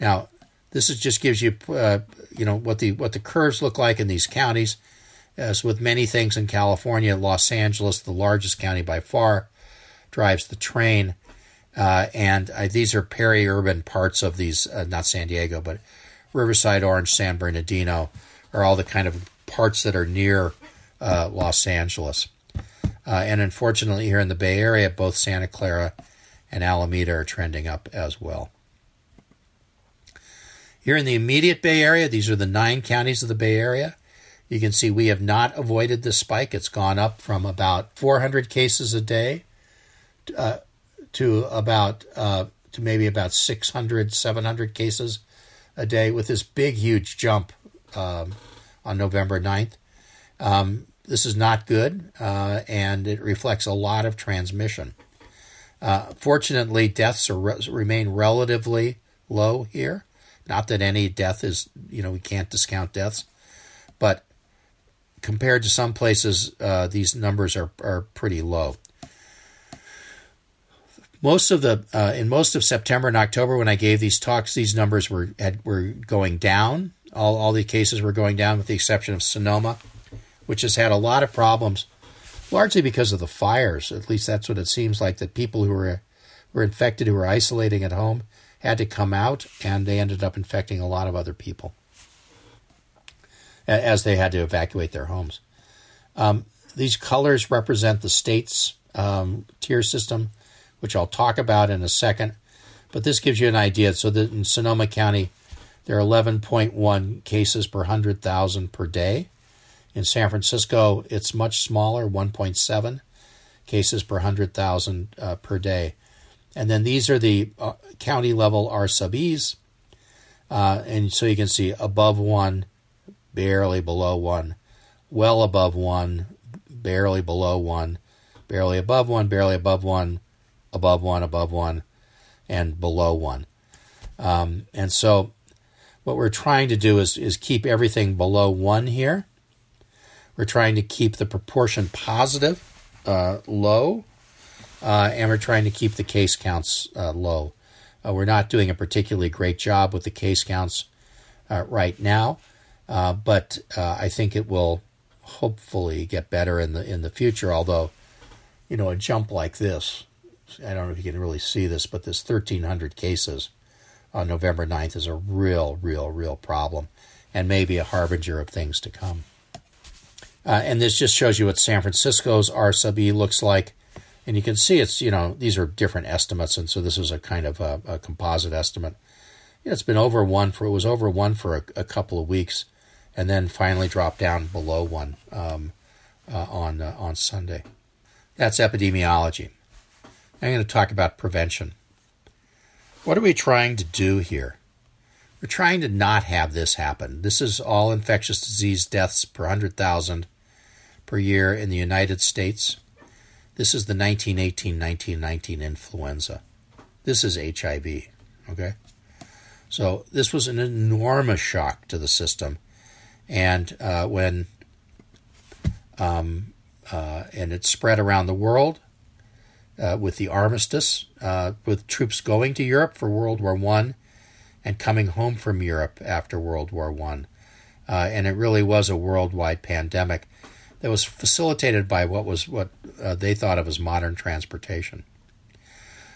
S2: Now, this is just gives you, uh, you know, what the what the curves look like in these counties. As with many things in California, Los Angeles, the largest county by far, drives the train. Uh, and uh, these are peri-urban parts of these, uh, not San Diego, but Riverside, Orange, San Bernardino, are all the kind of parts that are near uh, Los Angeles. Uh, and unfortunately, here in the Bay Area, both Santa Clara and Alameda are trending up as well. Here in the immediate Bay Area, these are the nine counties of the Bay Area. You can see we have not avoided this spike. It's gone up from about 400 cases a day uh, to about uh, to maybe about 600, 700 cases a day with this big, huge jump um, on November 9th. Um, this is not good, uh, and it reflects a lot of transmission. Uh, fortunately, deaths re- remain relatively low here. Not that any death is, you know, we can't discount deaths, but compared to some places, uh, these numbers are, are pretty low. Most of the uh, in most of September and October, when I gave these talks, these numbers were had, were going down. All all the cases were going down, with the exception of Sonoma which has had a lot of problems, largely because of the fires. At least that's what it seems like. That people who were were infected, who were isolating at home, had to come out, and they ended up infecting a lot of other people as they had to evacuate their homes. Um, these colors represent the state's um, tier system, which I'll talk about in a second. But this gives you an idea. So that in Sonoma County, there are 11.1 cases per 100,000 per day. In San Francisco, it's much smaller, 1.7 cases per 100,000 uh, per day. And then these are the uh, county level R sub E's. Uh, and so you can see above one, barely below one, well above one, barely below one, barely above one, barely above one, above one, above one, and below one. Um, and so what we're trying to do is, is keep everything below one here. We're trying to keep the proportion positive, uh, low, uh, and we're trying to keep the case counts uh, low. Uh, we're not doing a particularly great job with the case counts uh, right now, uh, but I think it will hopefully get better in the in the future. Although, you know, a jump like this, I don't know if you can really see this, but this 1,300 cases on November 9th is a real, real, real problem, and maybe a harbinger of things to come. Uh, and this just shows you what San Francisco's R sub E looks like. And you can see it's, you know, these are different estimates. And so this is a kind of a, a composite estimate. You know, it's been over one for, it was over one for a, a couple of weeks and then finally dropped down below one um, uh, on, uh, on Sunday. That's epidemiology. I'm going to talk about prevention. What are we trying to do here? We're trying to not have this happen. This is all infectious disease deaths per 100,000 per year in the United States. This is the 1918 1919 influenza. This is HIV. Okay? So this was an enormous shock to the system. And uh, when, um, uh, and it spread around the world uh, with the armistice, uh, with troops going to Europe for World War One and coming home from Europe after World War One. uh, and it really was a worldwide pandemic that was facilitated by what was what uh, they thought of as modern transportation.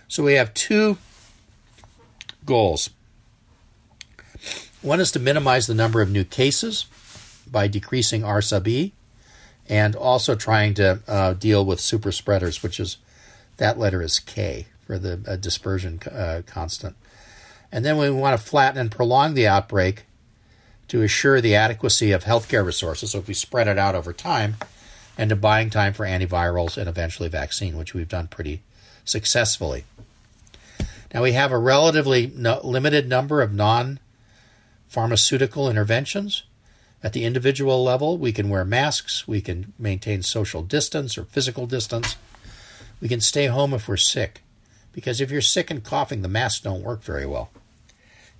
S2: So we have two goals. One is to minimize the number of new cases by decreasing R sub E, and also trying to uh, deal with super spreaders, which is that letter is K for the uh, dispersion uh, constant. And then we want to flatten and prolong the outbreak to assure the adequacy of healthcare resources. So if we spread it out over time, and to buying time for antivirals and eventually vaccine, which we've done pretty successfully. Now we have a relatively no, limited number of non pharmaceutical interventions. At the individual level, we can wear masks, we can maintain social distance or physical distance, we can stay home if we're sick. Because if you're sick and coughing, the masks don't work very well.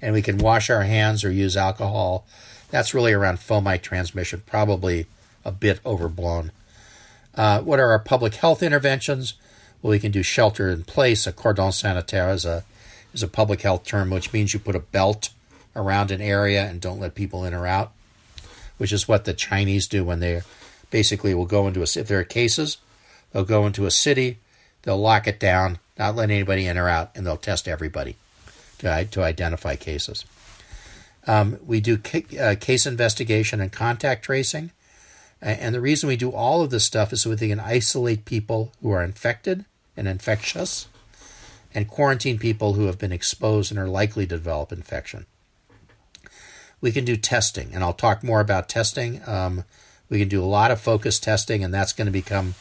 S2: And we can wash our hands or use alcohol. That's really around fomite transmission, probably a bit overblown. Uh, what are our public health interventions? Well, we can do shelter in place. A cordon sanitaire is a is a public health term, which means you put a belt around an area and don't let people in or out, which is what the Chinese do when they basically will go into a if there are cases, they'll go into a city, they'll lock it down, not let anybody in or out, and they'll test everybody to identify cases. Um, we do uh, case investigation and contact tracing. And the reason we do all of this stuff is so we can isolate people who are infected and infectious and quarantine people who have been exposed and are likely to develop infection. We can do testing, and I'll talk more about testing. Um, we can do a lot of focus testing, and that's going to become,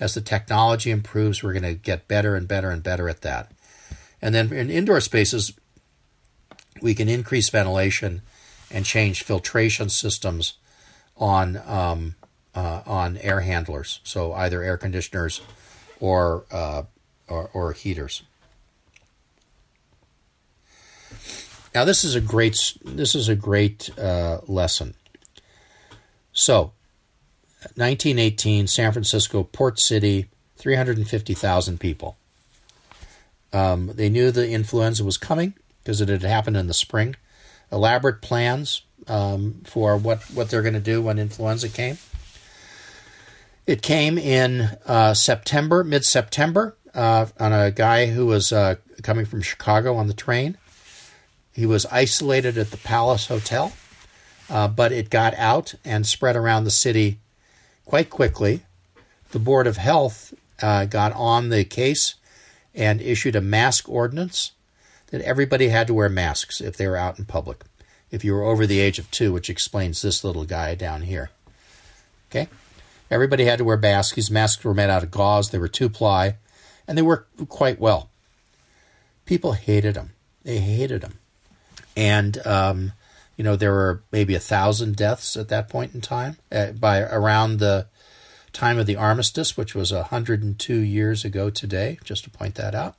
S2: as the technology improves, we're going to get better and better and better at that. And then in indoor spaces, we can increase ventilation and change filtration systems on um, uh, on air handlers, so either air conditioners or uh, or, or, heaters. Now this is a great this is a great uh, lesson. So, 1918, San Francisco port city, 350,000 people. Um, they knew the influenza was coming because it had happened in the spring. Elaborate plans um, for what, what they're going to do when influenza came. It came in uh, September, mid September, uh, on a guy who was uh, coming from Chicago on the train. He was isolated at the Palace Hotel, uh, but it got out and spread around the city quite quickly. The Board of Health uh, got on the case and issued a mask ordinance that everybody had to wear masks if they were out in public, if you were over the age of two, which explains this little guy down here. Okay? Everybody had to wear masks. These masks were made out of gauze, they were two ply, and they worked quite well. People hated them. They hated them. And, um, you know, there were maybe a thousand deaths at that point in time, uh, by around the time of the armistice, which was 102 years ago today, just to point that out.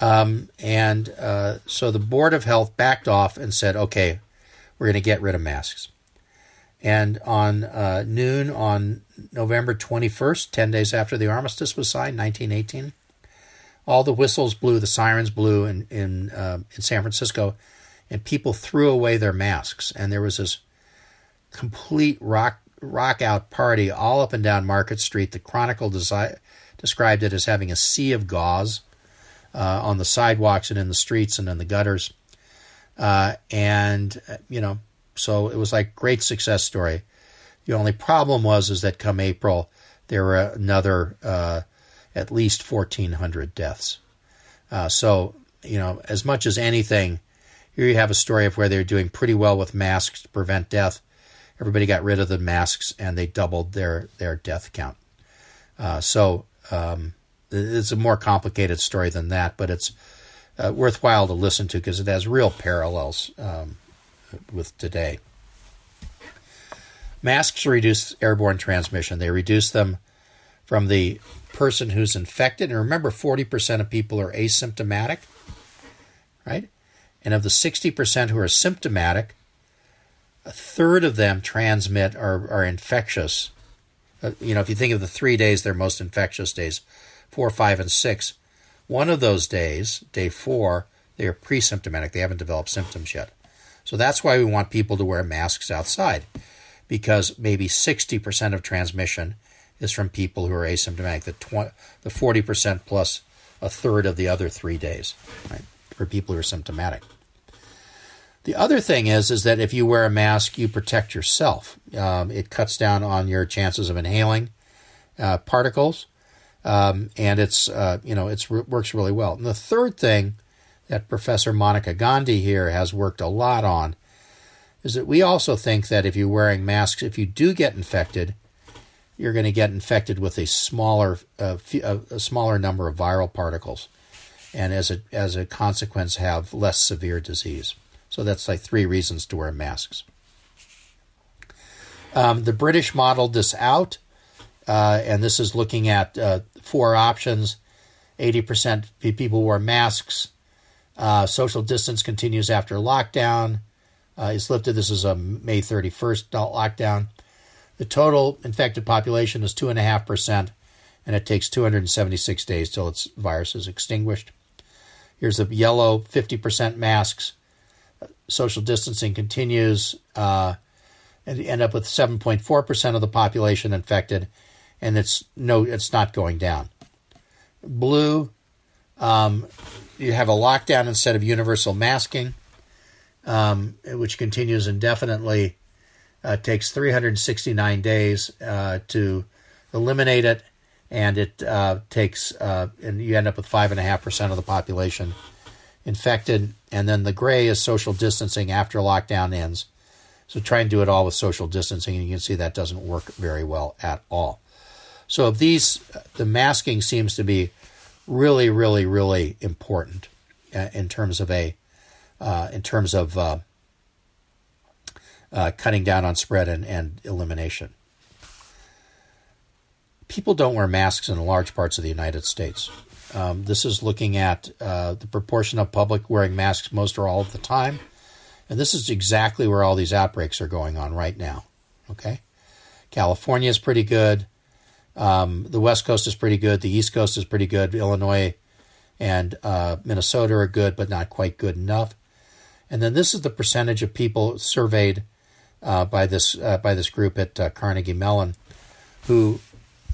S2: Um, and uh, so the Board of Health backed off and said, okay, we're going to get rid of masks. And on uh, noon on November 21st, 10 days after the armistice was signed, 1918, all the whistles blew, the sirens blew in, in, uh, in San Francisco, and people threw away their masks. And there was this complete rock, rock out party all up and down Market Street. The Chronicle desi- described it as having a sea of gauze uh, on the sidewalks and in the streets and in the gutters. Uh, and, uh, you know, so it was like great success story. The only problem was is that come April there were another uh, at least 1,400 deaths. Uh, so you know, as much as anything, here you have a story of where they're doing pretty well with masks to prevent death. Everybody got rid of the masks and they doubled their their death count. Uh, so um, it's a more complicated story than that, but it's uh, worthwhile to listen to because it has real parallels. Um, with today. Masks reduce airborne transmission. They reduce them from the person who's infected. And remember, 40% of people are asymptomatic, right? And of the 60% who are symptomatic, a third of them transmit or are infectious. Uh, you know, if you think of the three days, they're most infectious days four, five, and six. One of those days, day four, they are pre symptomatic. They haven't developed symptoms yet. So that's why we want people to wear masks outside, because maybe 60% of transmission is from people who are asymptomatic, the, 20, the 40% plus a third of the other three days, right, for people who are symptomatic. The other thing is, is that if you wear a mask, you protect yourself. Um, it cuts down on your chances of inhaling uh, particles, um, and it's uh, you know it works really well. And the third thing that Professor Monica Gandhi here has worked a lot on is that we also think that if you're wearing masks, if you do get infected, you're going to get infected with a smaller a smaller number of viral particles, and as a as a consequence, have less severe disease. So that's like three reasons to wear masks. Um, the British modeled this out, uh, and this is looking at uh, four options. 80% people wear masks. Uh, social distance continues after lockdown uh, is lifted. This is a May 31st lockdown. The total infected population is 2.5%, and it takes 276 days till its virus is extinguished. Here's the yellow 50% masks. Social distancing continues, uh, and you end up with 7.4% of the population infected, and it's no, it's not going down. Blue, um, you have a lockdown instead of universal masking, um, which continues indefinitely. Uh, takes 369 days uh, to eliminate it, and it uh, takes, uh, and you end up with 5.5% of the population infected. And then the gray is social distancing after lockdown ends. So try and do it all with social distancing, and you can see that doesn't work very well at all. So if these, the masking seems to be really, really, really important uh, in terms of a uh, in terms of uh, uh, cutting down on spread and, and elimination. People don't wear masks in large parts of the United States. Um, this is looking at uh, the proportion of public wearing masks most or all of the time. And this is exactly where all these outbreaks are going on right now. Okay? California is pretty good. Um, the West Coast is pretty good. The East Coast is pretty good. Illinois and uh, Minnesota are good, but not quite good enough. And then this is the percentage of people surveyed uh, by this uh, by this group at uh, Carnegie Mellon who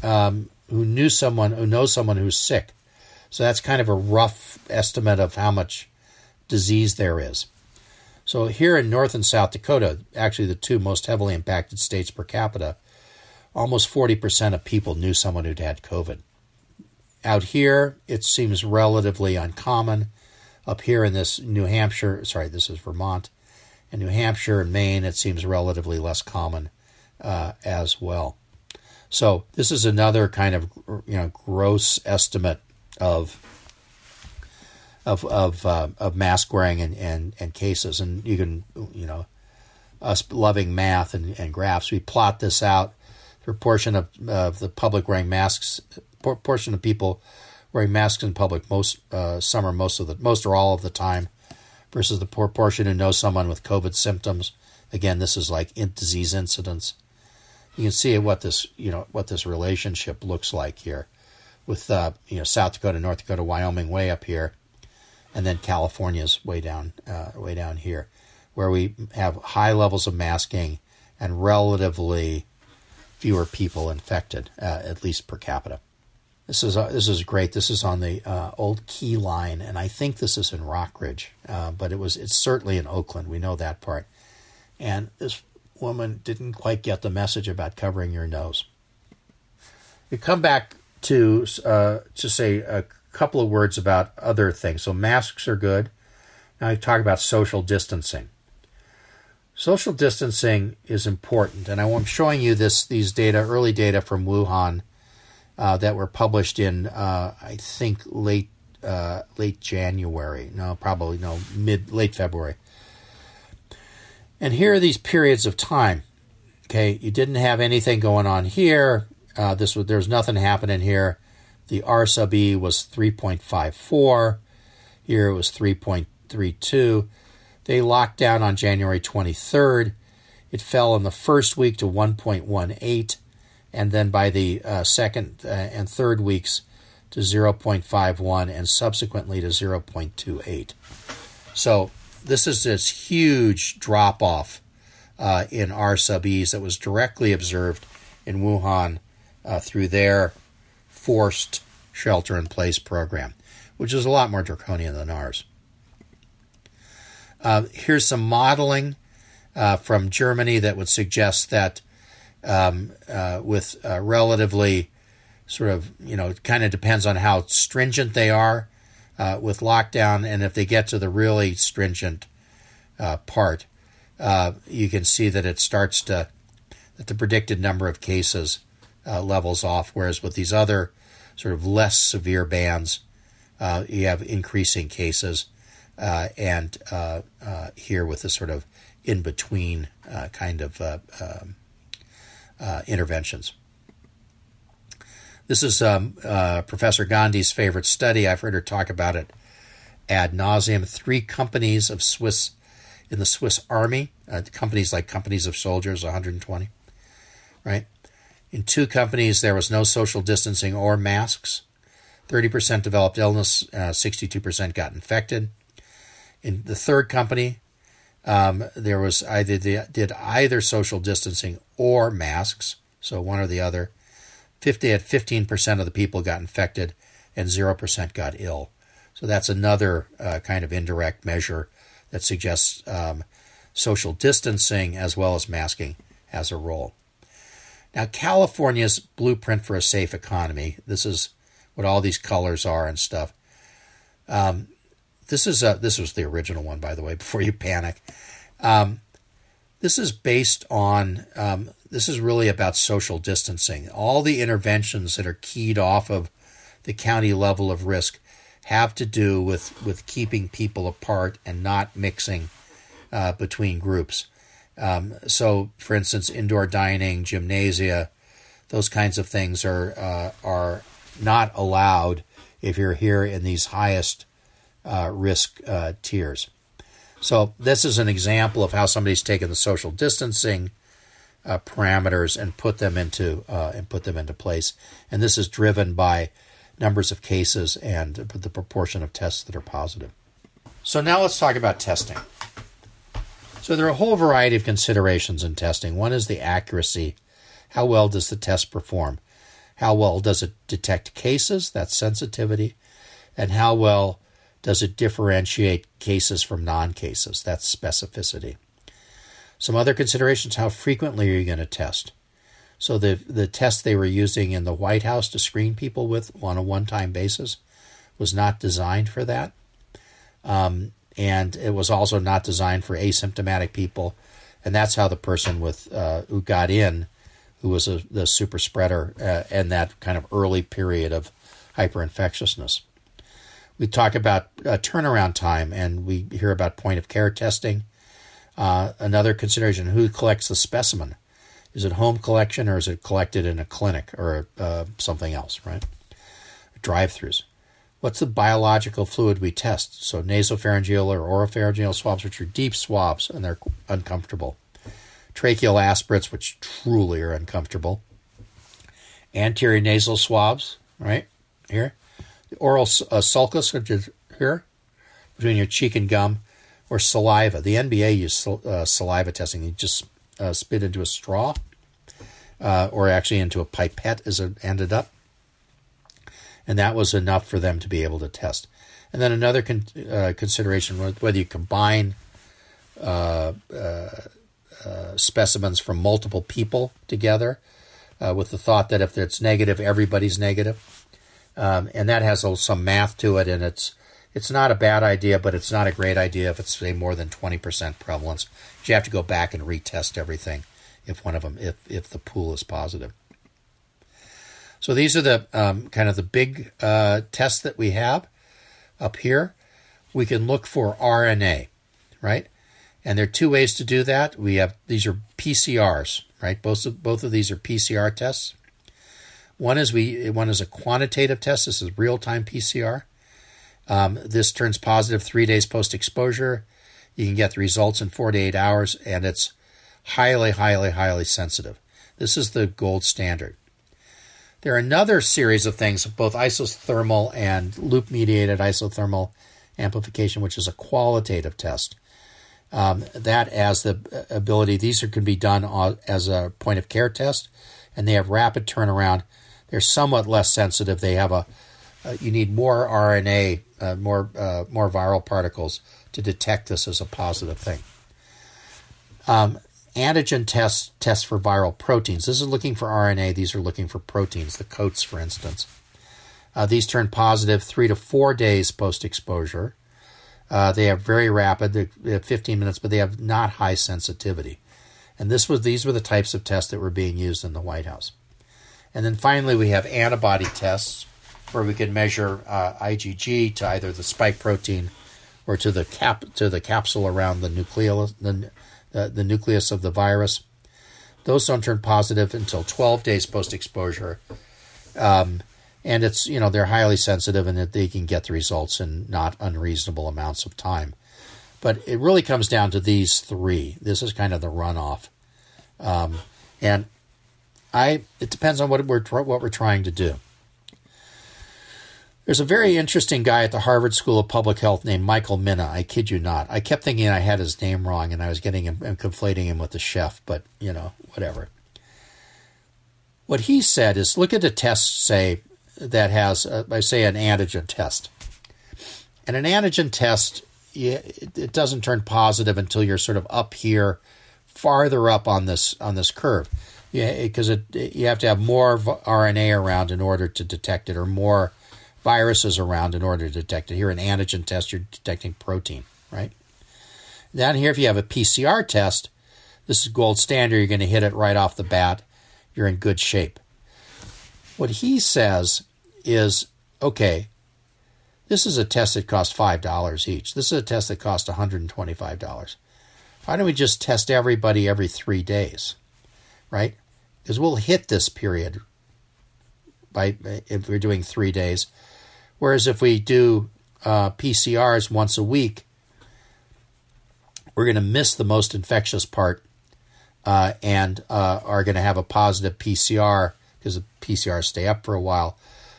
S2: um, who knew someone who knows someone who's sick. So that's kind of a rough estimate of how much disease there is. So here in North and South Dakota, actually the two most heavily impacted states per capita, almost 40% of people knew someone who'd had COVID. Out here, it seems relatively uncommon. Up here in this New Hampshire, sorry, this is Vermont, in New Hampshire and Maine, it seems relatively less common uh, as well. So this is another kind of you know gross estimate of of of uh, of mask wearing and, and and cases, and you can you know us loving math and, and graphs, we plot this out The proportion of, of the public wearing masks, proportion of people wearing masks in public most uh, summer, most of the most or all of the time, versus the proportion who know someone with COVID symptoms. Again, this is like in disease incidence. You can see what this you know what this relationship looks like here, with uh, you know South Dakota, North Dakota, Wyoming way up here, and then California's way down uh, way down here, where we have high levels of masking and relatively fewer people infected, uh, at least per capita. This is uh, this is great. This is on the uh, old Key line, and I think this is in Rockridge, uh, but it was it's certainly in Oakland. We know that part. And this woman didn't quite get the message about covering your nose. We come back to uh, to say a couple of words about other things. So masks are good. Now I talk about social distancing. Social distancing is important, and I'm showing you this these data, early data from Wuhan, uh, that were published in uh, I think late uh, late January. No, probably no mid late February. And here are these periods of time. Okay, you didn't have anything going on here. Uh, this was there's nothing happening here. The R sub E was 3.54. Here it was 3.32 they locked down on January 23rd. It fell in the first week to 1.18, and then by the uh, second uh, and third weeks to 0.51, and subsequently to 0.28. So this is this huge drop off uh, in R sub E's that was directly observed in Wuhan uh, through their forced shelter in place program, which is a lot more draconian than ours. Uh, here's some modeling uh, from Germany that would suggest that um, uh, with uh, relatively sort of, you know, it kind of depends on how stringent they are uh, with lockdown, and if they get to the really stringent part, you can see that it starts to, that the predicted number of cases levels off, whereas with these other sort of less severe bans, you have increasing cases uh, and uh, uh, here with the sort of in between uh, kind of uh, um, interventions. This is um, Professor Gandhi's favorite study. I've heard her talk about it ad nauseum. Three companies of Swiss in the Swiss Army, companies like companies of soldiers, 120, right? In two companies, there was no social distancing or masks. 30% developed illness, uh, 62% got infected. In the third company, um, there was either the, did either social distancing or masks, so one or the other. 50 at 15% of the people got infected and 0% got ill. So that's another uh, kind of indirect measure that suggests um, social distancing as well as masking has a role. Now, California's blueprint for a safe economy, this is what all these colors are and stuff. Um, this is a, this was the original one, by the way. Before you panic, um, this is based on um, this is really about social distancing. All the interventions that are keyed off of the county level of risk have to do with with keeping people apart and not mixing uh, between groups. Um, so, for instance, indoor dining, gymnasia, those kinds of things are uh, are not allowed if you're here in these highest uh, risk uh, tiers. So this is an example of how somebody's taken the social distancing uh, parameters and put them into uh, and put them into place. And this is driven by numbers of cases and the proportion of tests that are positive. So now let's talk about testing. So there are a whole variety of considerations in testing. One is the accuracy. How well does the test perform? How well does it detect cases? That's sensitivity. And how well does it differentiate cases from non cases? That's specificity. Some other considerations how frequently are you going to test? So, the, the test they were using in the White House to screen people with on a one time basis was not designed for that. Um, and it was also not designed for asymptomatic people. And that's how the person with uh, who got in, who was a, the super spreader, uh, in that kind of early period of hyperinfectiousness. We talk about uh, turnaround time, and we hear about point of care testing. Uh, another consideration: who collects the specimen? Is it home collection or is it collected in a clinic or uh, something else? Right? Drive-throughs. What's the biological fluid we test? So nasopharyngeal or oropharyngeal swabs, which are deep swabs and they're uncomfortable. Tracheal aspirates, which truly are uncomfortable. Anterior nasal swabs, right here The oral uh, sulcus, which is here, between your cheek and gum, or saliva. The NBA used uh, saliva testing. You just uh, spit into a straw, uh, or actually into a pipette as it ended up. And that was enough for them to be able to test. And then another con- uh, consideration was whether you combine uh, specimens from multiple people together with the thought that if it's negative, everybody's negative um, and that has some math to it, and it's it's not a bad idea, but it's not a great idea if it's say more than twenty percent prevalence. You have to go back and retest everything if one of them if if the pool is positive. So these are the um, kind of the big uh, tests that we have up here. We can look for RNA, right? And there are two ways to do that. We have these are PCRs, right? Both of, both of these are PCR tests. One is we one is a quantitative test. This is real time PCR. Um, this turns positive three days post exposure. You can get the results in four to eight hours, and it's highly, highly, highly sensitive. This is the gold standard. There are another series of things, both isothermal and loop mediated isothermal amplification, which is a qualitative test. Um, that as the ability, these can be done as a point of care test, and they have rapid turnaround. They're somewhat less sensitive. They have a uh, you need more RNA, uh, more uh, more viral particles to detect this as a positive thing. Um, antigen tests test for viral proteins. This is looking for RNA. These are looking for proteins, the coats, for instance. Uh, these turn positive three to four days post exposure. Uh, they are very rapid. They have 15 minutes, but they have not high sensitivity. And this was these were the types of tests that were being used in the White House. And then finally, we have antibody tests where we can measure uh, IgG to either the spike protein or to the cap to the capsule around the nucleus the, the, the nucleus of the virus. Those don't turn positive until 12 days post exposure. Um, and it's you know they're highly sensitive and that they can get the results in not unreasonable amounts of time. But it really comes down to these three. This is kind of the runoff, um, and I it depends on what we're what we're trying to do. There's a very interesting guy at the Harvard School of Public Health named Michael Mina. I kid you not. I kept thinking I had his name wrong and I was getting him and conflating him with the chef, but you know, whatever. What he said is look at a test, say, that has, uh, I say, an antigen test. And an antigen test, it doesn't turn positive until you're sort of up here, farther up on this on this curve. Yeah, because you have to have more RNA around in order to detect it, or more viruses around in order to detect it. Here, an antigen test, you're detecting protein, right? Down here, if you have a PCR test, this is gold standard. You're going to hit it right off the bat. You're in good shape. What he says is okay, this is a test that costs $5 each. This is a test that costs $125. Why don't we just test everybody every three days, right? Because we'll hit this period by if we're doing three days. Whereas if we do uh, PCRs once a week, we're going to miss the most infectious part uh, and uh, are going to have a positive PCR because the PCRs stay up for a while,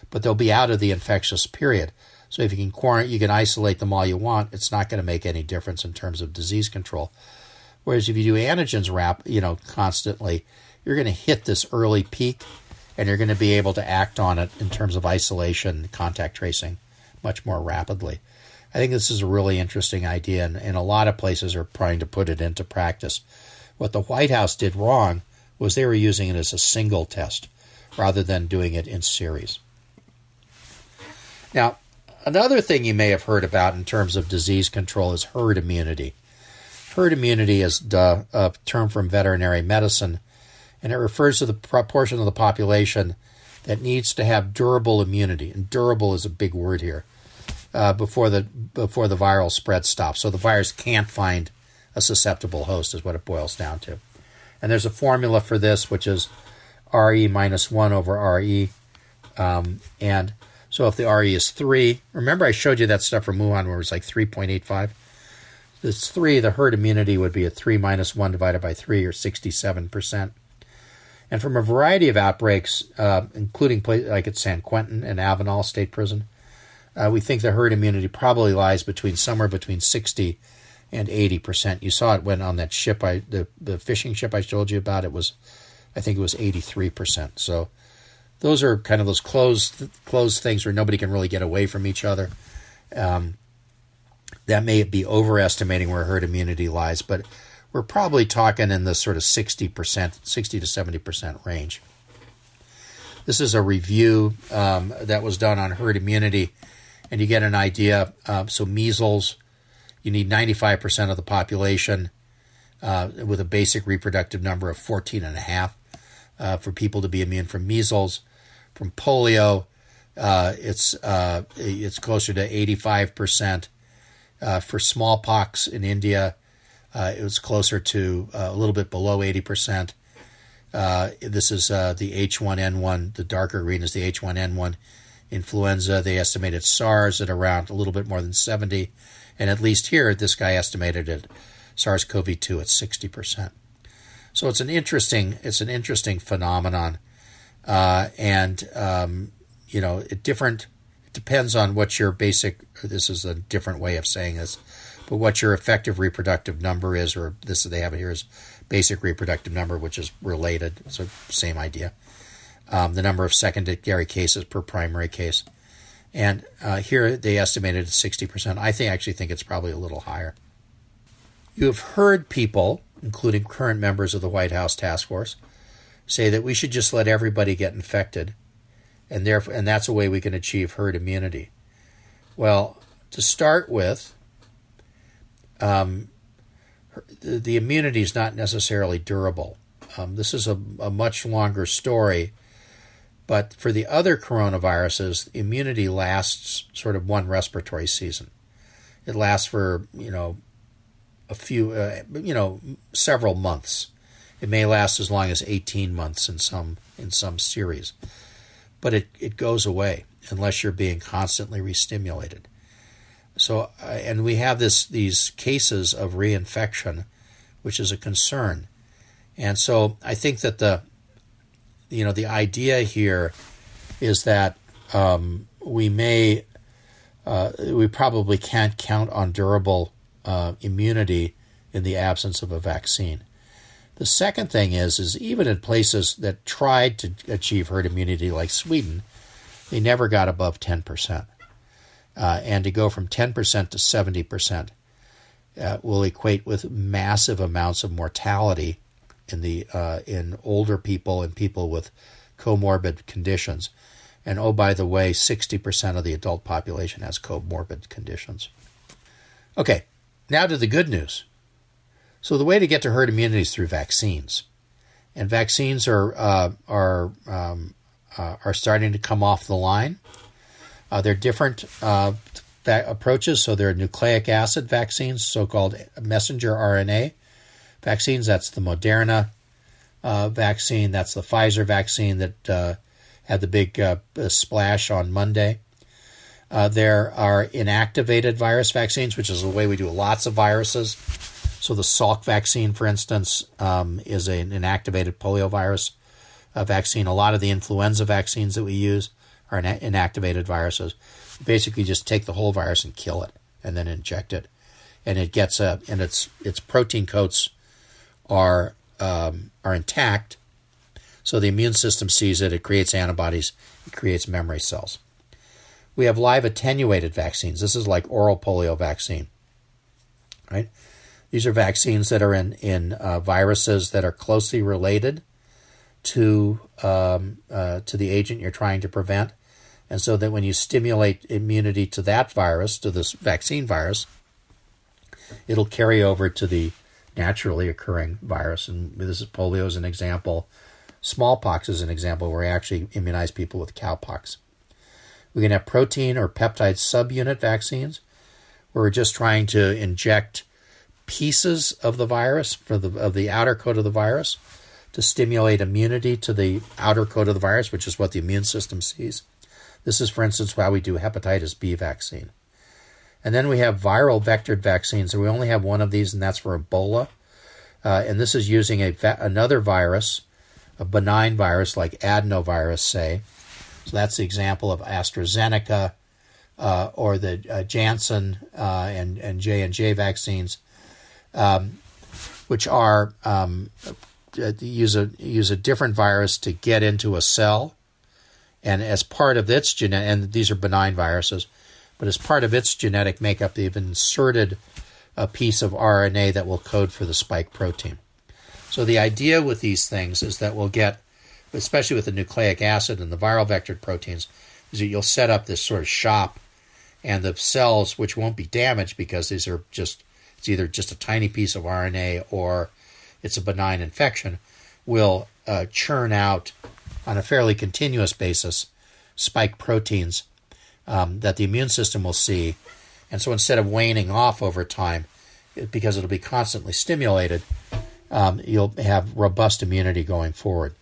S2: but they'll be out of the infectious period. So if you can quarantine, you can isolate them all you want. It's not going to make any difference in terms of disease control. Whereas if you do antigens wrap, you know, constantly, you're going to hit this early peak and you're going to be able to act on it in terms of isolation, contact tracing much more rapidly. I think this is a really interesting idea, and, and, a lot of places are trying to put it into practice. What the White House did wrong was they were using it as a single test rather than doing it in series. Now, another thing you may have heard about in terms of disease control is herd immunity. Herd immunity is a term from veterinary medicine and it refers to the proportion of the population that needs to have durable immunity. And durable is a big word here. Uh, before the before the viral spread stops, so the virus can't find a susceptible host, is what it boils down to. And there's a formula for this, which is RE minus one over RE. Um, and so if the RE is three, remember I showed you that stuff from Wuhan where it was like 3.85? It's three, the herd immunity would be a three minus one divided by three or 67%. And from a variety of outbreaks, uh, including like at San Quentin and Avenal State Prison, uh, we think the herd immunity probably lies between somewhere between 60 and 80 percent. You saw it when on that ship, I the, the fishing ship I told you about. It was, I think it was 83 percent. So those are kind of those closed closed things where nobody can really get away from each other. Um, that may be overestimating where herd immunity lies, but we're probably talking in the sort of 60%, 60 to 70% range. This is a review um, that was done on herd immunity, and you get an idea. Uh, so, measles, you need 95% of the population uh, with a basic reproductive number of 14 and a half uh, for people to be immune from measles. From polio, uh, it's uh, it's closer to 85%. Uh, for smallpox in India, uh, it was closer to uh, a little bit below 80%. Uh, this is uh, the H1N1, the darker green is the H1N1 influenza. They estimated SARS at around a little bit more than 70. And at least here, this guy estimated it SARS CoV 2 at 60%. So it's an interesting, it's an interesting phenomenon. Uh, and, um, you know, it different, it depends on what your basic, this is a different way of saying this but what your effective reproductive number is, or this they have it here is basic reproductive number, which is related. So same idea. Um, the number of secondary cases per primary case, and uh, here they estimated sixty percent. I think actually think it's probably a little higher. You have heard people, including current members of the White House task force, say that we should just let everybody get infected, and therefore, and that's a way we can achieve herd immunity. Well, to start with, um, the immunity is not necessarily durable. Um, this is a, a, much longer story, but for the other coronaviruses, immunity lasts sort of one respiratory season. It lasts for you know a few uh, you know several months. It may last as long as eighteen months in some in some series, but it, it goes away unless you're being constantly restimulated. So, uh, and we have this these cases of reinfection, which is a concern. And so, I think that the, you know, the idea here is that um, we may, uh, we probably can't count on durable uh, immunity in the absence of a vaccine. The second thing is, is even in places that tried to achieve herd immunity, like Sweden, they never got above ten percent uh, and to go from 10% to 70% uh, will equate with massive amounts of mortality in the uh, in older people and people with comorbid conditions. And oh, by the way, 60% of the adult population has comorbid conditions. Okay, now to the good news. So the way to get to herd immunity is through vaccines, and vaccines are uh, are um, uh, are starting to come off the line. Uh, there are different uh, va- approaches. So there are nucleic acid vaccines, so called messenger RNA vaccines. That's the Moderna uh, vaccine. That's the Pfizer vaccine that uh, had the big uh, splash on Monday. Uh, there are inactivated virus vaccines, which is the way we do lots of viruses. So the Salk vaccine, for instance, um, is an inactivated poliovirus vaccine. A lot of the influenza vaccines that we use are inactivated viruses. Basically, just take the whole virus and kill it, and then inject it, and it gets a and its its protein coats are um, are intact. So the immune system sees it, it creates antibodies, it creates memory cells. We have live attenuated vaccines. This is like oral polio vaccine, right? These are vaccines that are in in uh, viruses that are closely related to um, uh, to the agent you're trying to prevent, and so that when you stimulate immunity to that virus, to this vaccine virus, it'll carry over to the naturally occurring virus. And this is polio as an example. Smallpox is an example where we actually immunize people with cowpox. We can have protein or peptide subunit vaccines, where we're just trying to inject pieces of the virus for the of the outer coat of the virus to stimulate immunity to the outer coat of the virus, which is what the immune system sees. This is, for instance, why we do hepatitis B vaccine. And then we have viral vectored vaccines, and we only have one of these, and that's for Ebola. Uh, and this is using a another virus, a benign virus like adenovirus, say. So that's the example of AstraZeneca uh, or the uh, Janssen uh, and and J and J vaccines, um, which are um, uh, use a use a different virus to get into a cell and as part of its genetic, and these are benign viruses, but as part of its genetic makeup, they've inserted a piece of RNA that will code for the spike protein. So the idea with these things is that we'll get, especially with the nucleic acid and the viral vectored proteins, is that you'll set up this sort of shop, and the cells, which won't be damaged because these are just, it's either just a tiny piece of RNA or it's a benign infection, will uh, churn out on a fairly continuous basis spike proteins um, that the immune system will see. And so instead of waning off over time, because it'll be constantly stimulated, um, you'll have robust immunity going forward.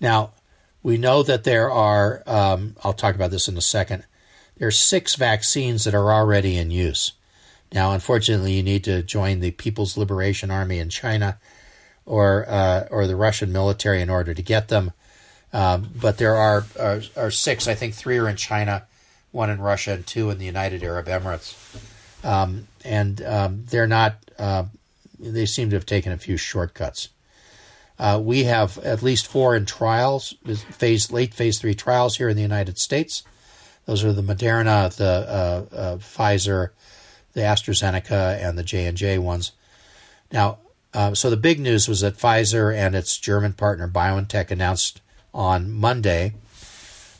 S2: Now, we know that there are, um, I'll talk about this in a second, there are six vaccines that are already in use. Now, unfortunately, you need to join the People's Liberation Army in China or uh, or the Russian military in order to get them. Um, but there are, are, are six. I think three are in China, one in Russia, and two in the United Arab Emirates. Um, and um, they're not, uh, they seem to have taken a few shortcuts. Uh, we have at least four in trials, phase late phase three trials here in the United States. Those are the Moderna, the uh, uh, Pfizer, the AstraZeneca, and the J and J ones. Now, uh, so the big news was that Pfizer and its German partner BioNTech announced on Monday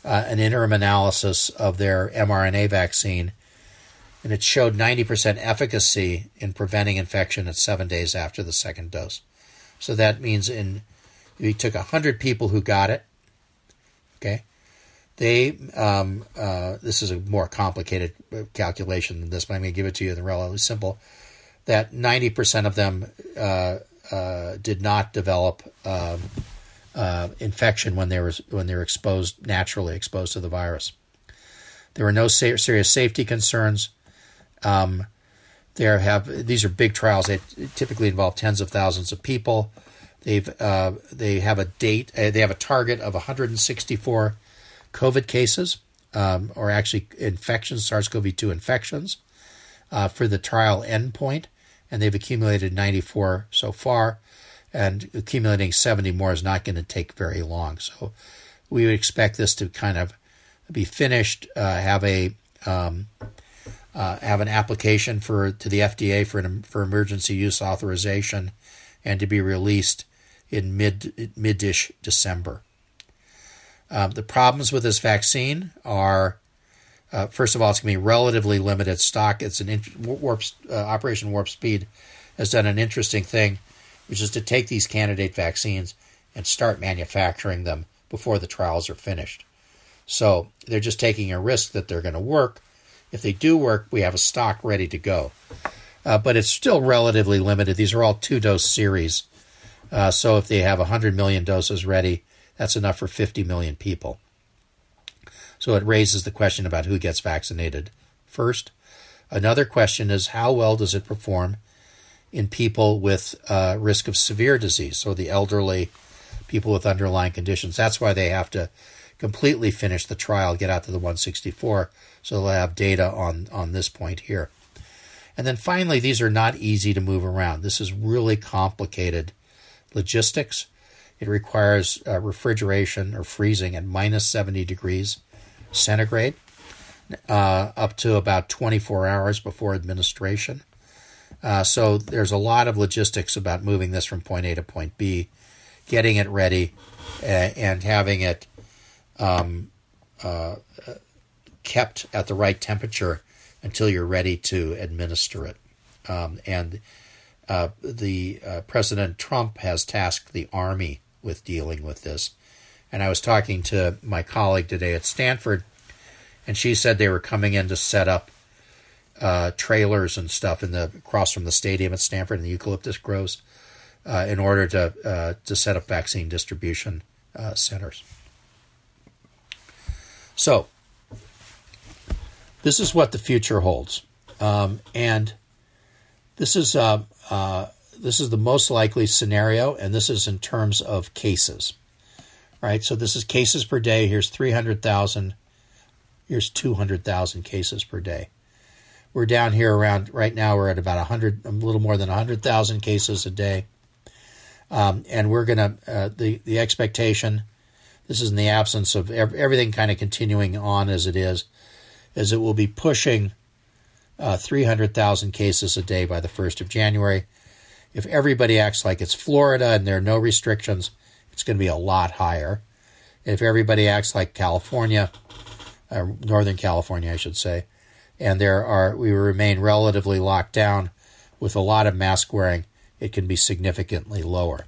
S2: uh, an interim analysis of their mRNA vaccine, and it showed 90% efficacy in preventing infection at seven days after the second dose. So that means in we took 100 people who got it, okay, they um, uh, this is a more complicated calculation than this, but I'm going to give it to you in the relatively simple. That 90% of them uh, uh, did not develop um, uh, infection when they were when they were exposed naturally exposed to the virus. There were no sa- serious safety concerns. Um, there have these are big trials. They typically involve tens of thousands of people. They've uh, they have a date. Uh, they have a target of 164 COVID cases, um, or actually infections, SARS-CoV-2 infections, uh, for the trial endpoint, and they've accumulated 94 so far and accumulating 70 more is not going to take very long. So we would expect this to kind of be finished, uh, have a um, uh, have an application for to the FDA for an for emergency use authorization, and to be released in mid mid-ish December. Um, the problems with this vaccine are, uh, first of all, it's going to be relatively limited stock. It's an warp uh, Operation Warp Speed has done an interesting thing which is to take these candidate vaccines and start manufacturing them before the trials are finished. So they're just taking a risk that they're going to work. If they do work, we have a stock ready to go. Uh, but it's still relatively limited. These are all two dose series. Uh, so if they have 100 million doses ready, that's enough for 50 million people. So it raises the question about who gets vaccinated first. Another question is how well does it perform in people with uh, risk of severe disease, so the elderly, people with underlying conditions. That's why they have to completely finish the trial, get out to the 164, so they'll have data on, on this point here. And then finally, these are not easy to move around. This is really complicated logistics. It requires uh, refrigeration or freezing at minus 70 degrees centigrade uh, up to about 24 hours before administration. Uh, so there's a lot of logistics about moving this from point A to point B, getting it ready, uh, and having it um, uh, kept at the right temperature until you're ready to administer it. Um, and uh, the uh, President Trump has tasked the Army with dealing with this. And I was talking to my colleague today at Stanford, and she said they were coming in to set up uh, trailers and stuff in the across from the stadium at Stanford and the eucalyptus groves uh, in order to uh, to set up vaccine distribution uh, centers. So this is what the future holds, um, and this is uh, uh, this is the most likely scenario, and this is in terms of cases. Right, so this is cases per day. Here's three hundred thousand. Here's two hundred thousand cases per day. We're down here around right now. We're at about 100, a little more than 100,000 cases a day, um, and we're gonna uh, the the expectation. This is in the absence of ev- everything kind of continuing on as it is, is it will be pushing uh, 300,000 cases a day by the 1st of January. If everybody acts like it's Florida and there are no restrictions, it's going to be a lot higher. If everybody acts like California, uh, Northern California, I should say, and there are we remain relatively locked down with a lot of mask wearing, it can be significantly lower.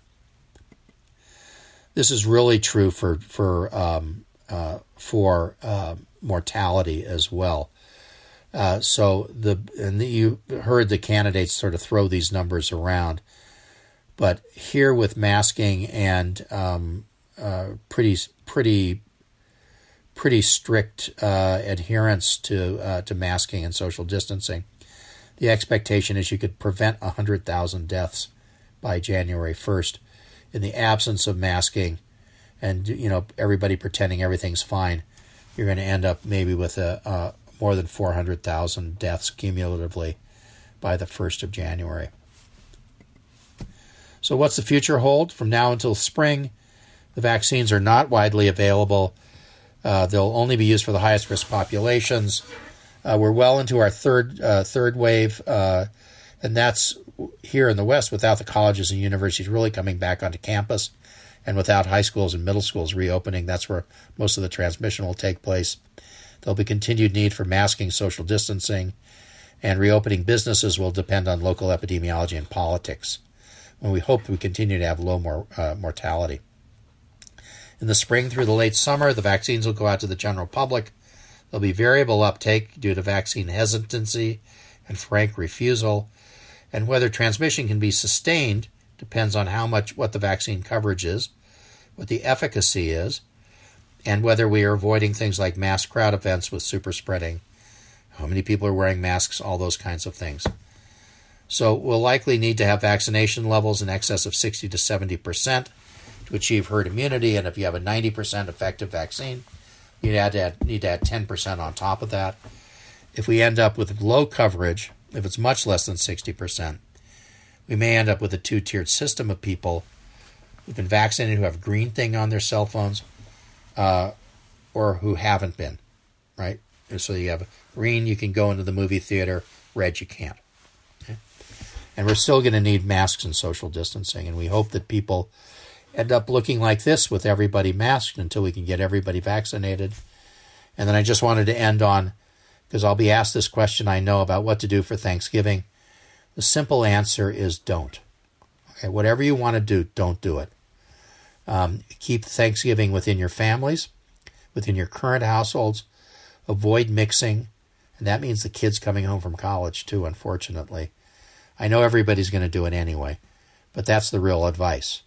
S2: This is really true for for um, uh, for uh, mortality as well. Uh, so the and the, you heard the candidates sort of throw these numbers around, but here with masking and um, uh, pretty pretty pretty strict uh, adherence to uh, to masking and social distancing. The expectation is you could prevent 100,000 deaths by January 1st in the absence of masking and you know everybody pretending everything's fine. You're going to end up maybe with a, a more than 400,000 deaths cumulatively by the 1st of January. So, what's the future hold? From now until spring, the vaccines are not widely available. Uh, they'll only be used for the highest risk populations. Uh, we're well into our third uh, third wave, uh, and that's here in the West without the colleges and universities really coming back onto campus, and without high schools and middle schools reopening. That's where most of the transmission will take place. There'll be continued need for masking, social distancing, and reopening businesses will depend on local epidemiology and politics. And we hope we continue to have low uh, mortality. In the spring through the late summer, the vaccines will go out to the general public. There'll be variable uptake due to vaccine hesitancy and frank refusal, and whether transmission can be sustained depends on how much what the vaccine coverage is, what the efficacy is, and whether we are avoiding things like mass crowd events with super spreading, how many people are wearing masks, all those kinds of things. So we'll likely need to have vaccination levels in excess of 60 to 70 percent to achieve herd immunity. And if you have a 90 percent effective vaccine, you need to add, need to add 10 percent on top of that. If we end up with low coverage, if it's much less than 60 percent, we may end up with a two-tiered system of people who've been vaccinated who have green thing on their cell phones, uh, or who haven't been, right? And So you have green, you can go into the movie theater. Red, you can't. And we're still going to need masks and social distancing. And we hope that people end up looking like this with everybody masked until we can get everybody vaccinated. And then I just wanted to end on, because I'll be asked this question, I know, about what to do for Thanksgiving. The simple answer is don't. Okay, whatever you want to do, don't do it. Um, keep Thanksgiving within your families, within your current households. Avoid mixing, and that means the kids coming home from college too, unfortunately. I know everybody's going to do it anyway, but that's the real advice.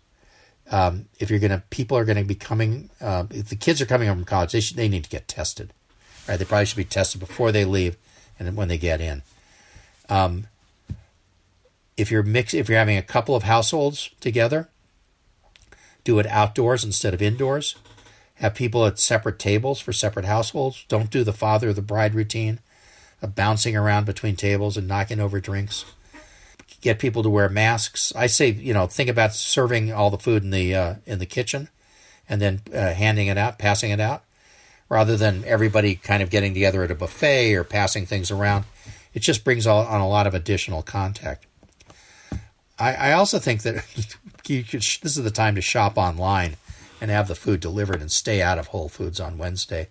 S2: Um, if you're going to, people are going to be coming, uh, if the kids are coming home from college, they, should, they need to get tested. Right? They probably should be tested before they leave and when they get in. Um, if you're mix, if you're having a couple of households together, do it outdoors instead of indoors. Have people at separate tables for separate households. Don't do the father of the bride routine of bouncing around between tables and knocking over drinks get people to wear masks. I say, you know, think about serving all the food in the uh, in the kitchen, and then uh, handing it out, passing it out, rather than everybody kind of getting together at a buffet or passing things around. It just brings on a lot of additional contact. I, I also think that could, this is the time to shop online and have the food delivered and stay out of Whole Foods on Wednesday.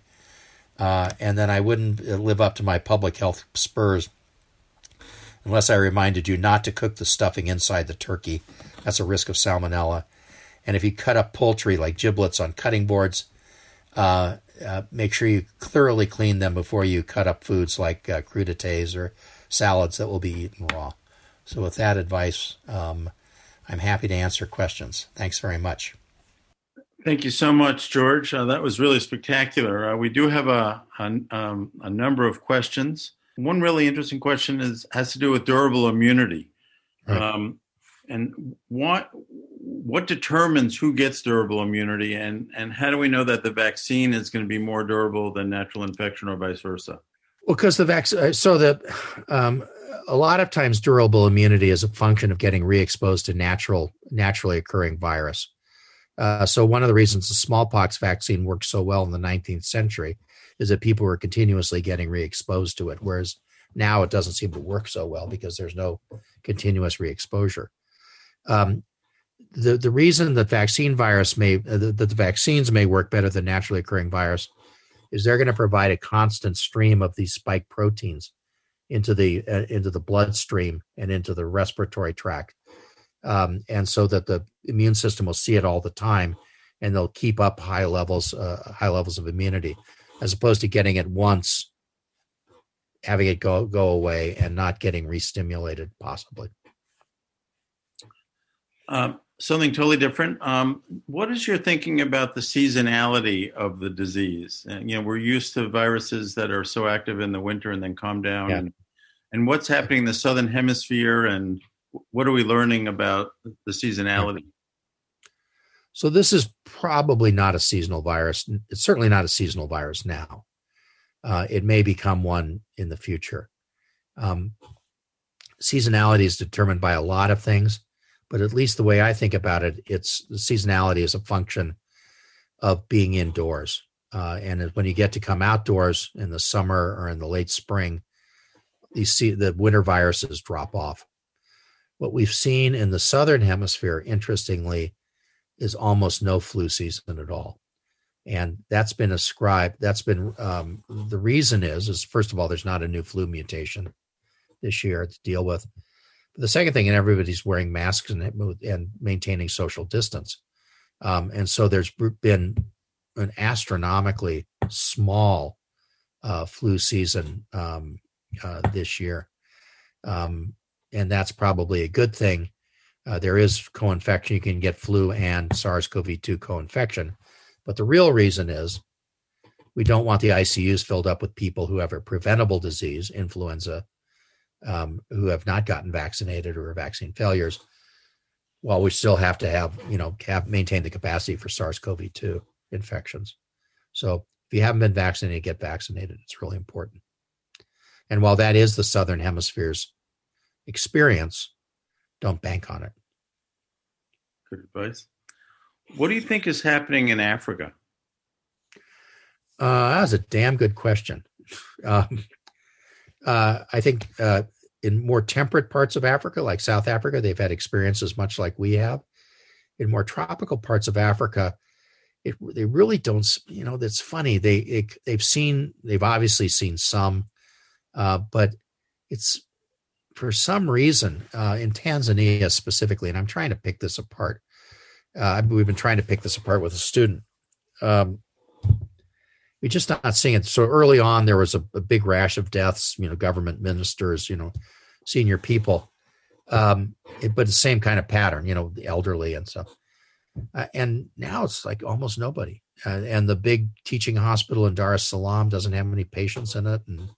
S2: Uh, and then I wouldn't live up to my public health spurs unless I reminded you not to cook the stuffing inside the turkey. That's a risk of salmonella. And if you cut up poultry like giblets on cutting boards, uh, uh, make sure you thoroughly clean them before you cut up foods like uh, crudités or salads that will be eaten raw. So, with that advice, um, I'm happy to answer questions. Thanks very much.
S3: Thank you so much, George. Uh, that was really spectacular. Uh, we do have a, a, um, a number of questions. One really interesting question is has to do with durable immunity, right. um, and what what determines who gets durable immunity, and and how do we know that the vaccine is going to be more durable than natural infection or vice versa?
S2: Well, because the vaccine, uh, so that um, a lot of times durable immunity is a function of getting re-exposed to natural naturally occurring virus. Uh, so one of the reasons the smallpox vaccine worked so well in the 19th century is that people were continuously getting re-exposed to it, whereas now it doesn't seem to work so well because there's no continuous re-exposure. Um, the the reason that vaccine virus may uh, that the vaccines may work better than naturally occurring virus is they're going to provide a constant stream of these spike proteins into the uh, into the bloodstream and into the respiratory tract, um, and so that the immune system will see it all the time, and they'll keep up high levels uh, high levels of immunity as opposed to getting it once, having it go go away, and not getting re-stimulated possibly.
S3: Um, something totally different. Um, what is your thinking about the seasonality of the disease? And, you know, we're used to viruses that are so active in the winter and then calm down. Yeah. And, and what's happening in the southern hemisphere, and what are we learning about the seasonality?
S2: So this is probably not a seasonal virus. It's certainly not a seasonal virus now. uh, it may become one in the future. Um, seasonality is determined by a lot of things, but at least the way I think about it, it's seasonality is a function of being indoors. Uh, and when you get to come outdoors in the summer or in the late spring, you see the winter viruses drop off. What we've seen in the southern hemisphere, interestingly, is almost no flu season at all. And that's been ascribed that's been um, the reason is is first of all there's not a new flu mutation this year to deal with. But the second thing and everybody's wearing masks and, and maintaining social distance. Um, and so there's been an astronomically small uh, flu season um, uh, this year. Um, and that's probably a good thing uh, there is co-infection you can get flu and sars-cov-2 co-infection but the real reason is we don't want the ICUs filled up with people who have a preventable disease, influenza, um, who have not gotten vaccinated or are vaccine failures, while we still have to have, you know, have maintain the capacity for SARS-CoV-2 infections. So if you haven't been vaccinated, get vaccinated. It's really important. And while that is the Southern Hemisphere's experience, don't bank on it.
S3: Good advice. What do you think is happening in Africa?
S2: Uh, that's a damn good question. Um, uh, I think uh, in more temperate parts of Africa, like South Africa, they've had experiences much like we have. In more tropical parts of Africa, it, they really don't. You know, that's funny. They it, they've seen they've obviously seen some, uh, but it's for some reason uh, in Tanzania specifically, and I'm trying to pick this apart. Uh, we've been trying to pick this apart with a student. Um, we're just not seeing it. So early on, there was a, a, big rash of deaths. You know, government ministers, you know, senior people, um, it, but the same kind of pattern. You know, the elderly and stuff. Uh, and now it's like almost nobody. Uh, and the big teaching hospital in Dar es Salaam doesn't have many patients in it. And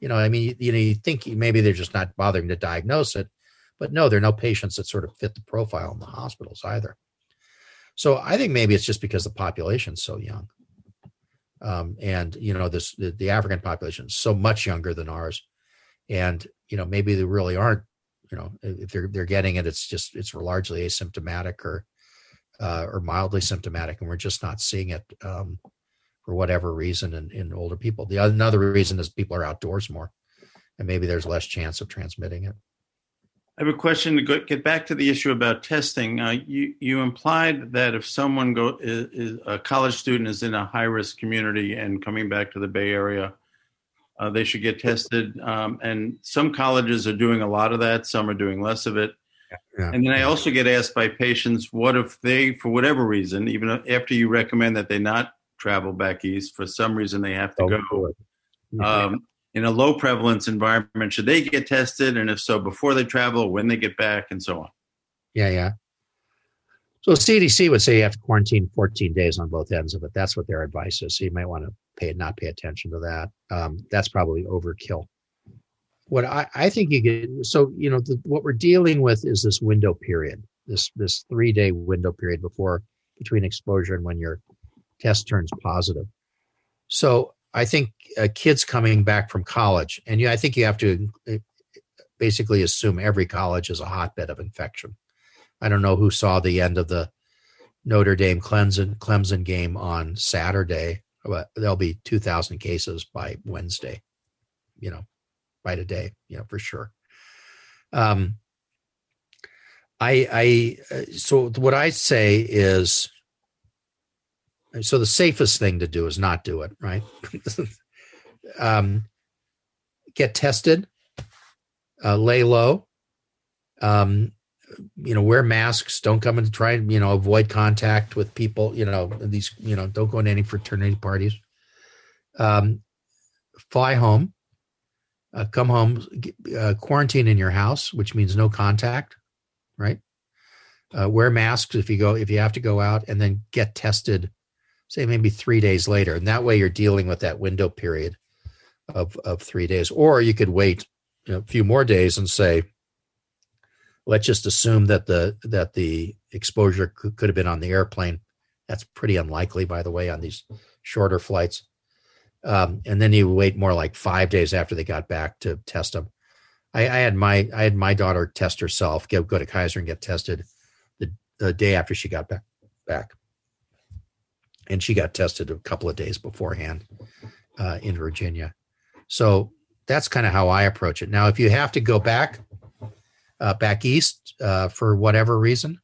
S2: you know, I mean, you, know, you think maybe they're just not bothering to diagnose it, but no, there are no patients that sort of fit the profile in the hospitals either. So I think maybe it's just because the population's so young. Um, and you know this the, the, African population is so much younger than ours, and you know maybe they really aren't. You know if they're they're getting it, it's just it's largely asymptomatic or uh, or mildly symptomatic, and we're just not seeing it um, for whatever reason in, in older people. The another reason is people are outdoors more, and maybe there's less chance of transmitting it.
S3: I have a question to go, get back to the issue about testing. Uh, you you implied that if someone go is, is, a college student is in a high risk community and coming back to the Bay Area, uh, they should get tested. Um, and some colleges are doing a lot of that. Some are doing less of it. Yeah. And then I also get asked by patients, what if they, for whatever reason, even after you recommend that they not travel back east, for some reason they have to go. Um, in a low prevalence environment, should they get tested? And if so, before they travel, when they get back, and so on?
S2: Yeah, yeah. So CDC would say you have to quarantine 14 days on both ends of it. That's what their advice is. So you might want to pay not pay attention to that. Um, that's probably overkill. What I, I think you get so you know the, what we're dealing with is this window period, this this three day window period before between exposure and when your test turns positive. So I think uh, kids coming back from college, and you, I think you have to uh, basically assume every college is a hotbed of infection. I don't know who saw the end of the Notre Dame Clemson Clemson game on Saturday, but there'll be 2,000 cases by Wednesday, you know, by today, you know, for sure. Um, I, I, uh, so what I say is so the safest thing to do is not do it, right? um, get tested, uh, lay low, um, you know, wear masks. Don't come and try and you know avoid contact with people. You know these. You know, don't go to any fraternity parties. Um, fly home. Uh, come home. Uh, quarantine in your house, which means no contact. Right. Uh, wear masks if you go if you have to go out, and then get tested say maybe three days later. And that way you're dealing with that window period of, of three days. Or you could wait you know, a few more days and say, let's just assume that the that the exposure could, could have been on the airplane. That's pretty unlikely, by the way, on these shorter flights. Um, and then you wait more like five days after they got back to test them. I, I had my I had my daughter test herself, go go to Kaiser and get tested the, the day after she got back back, and she got tested a couple of days beforehand uh, in Virginia. So that's kind of how I approach it. Now, if you have to go back uh, back east uh, for whatever reason,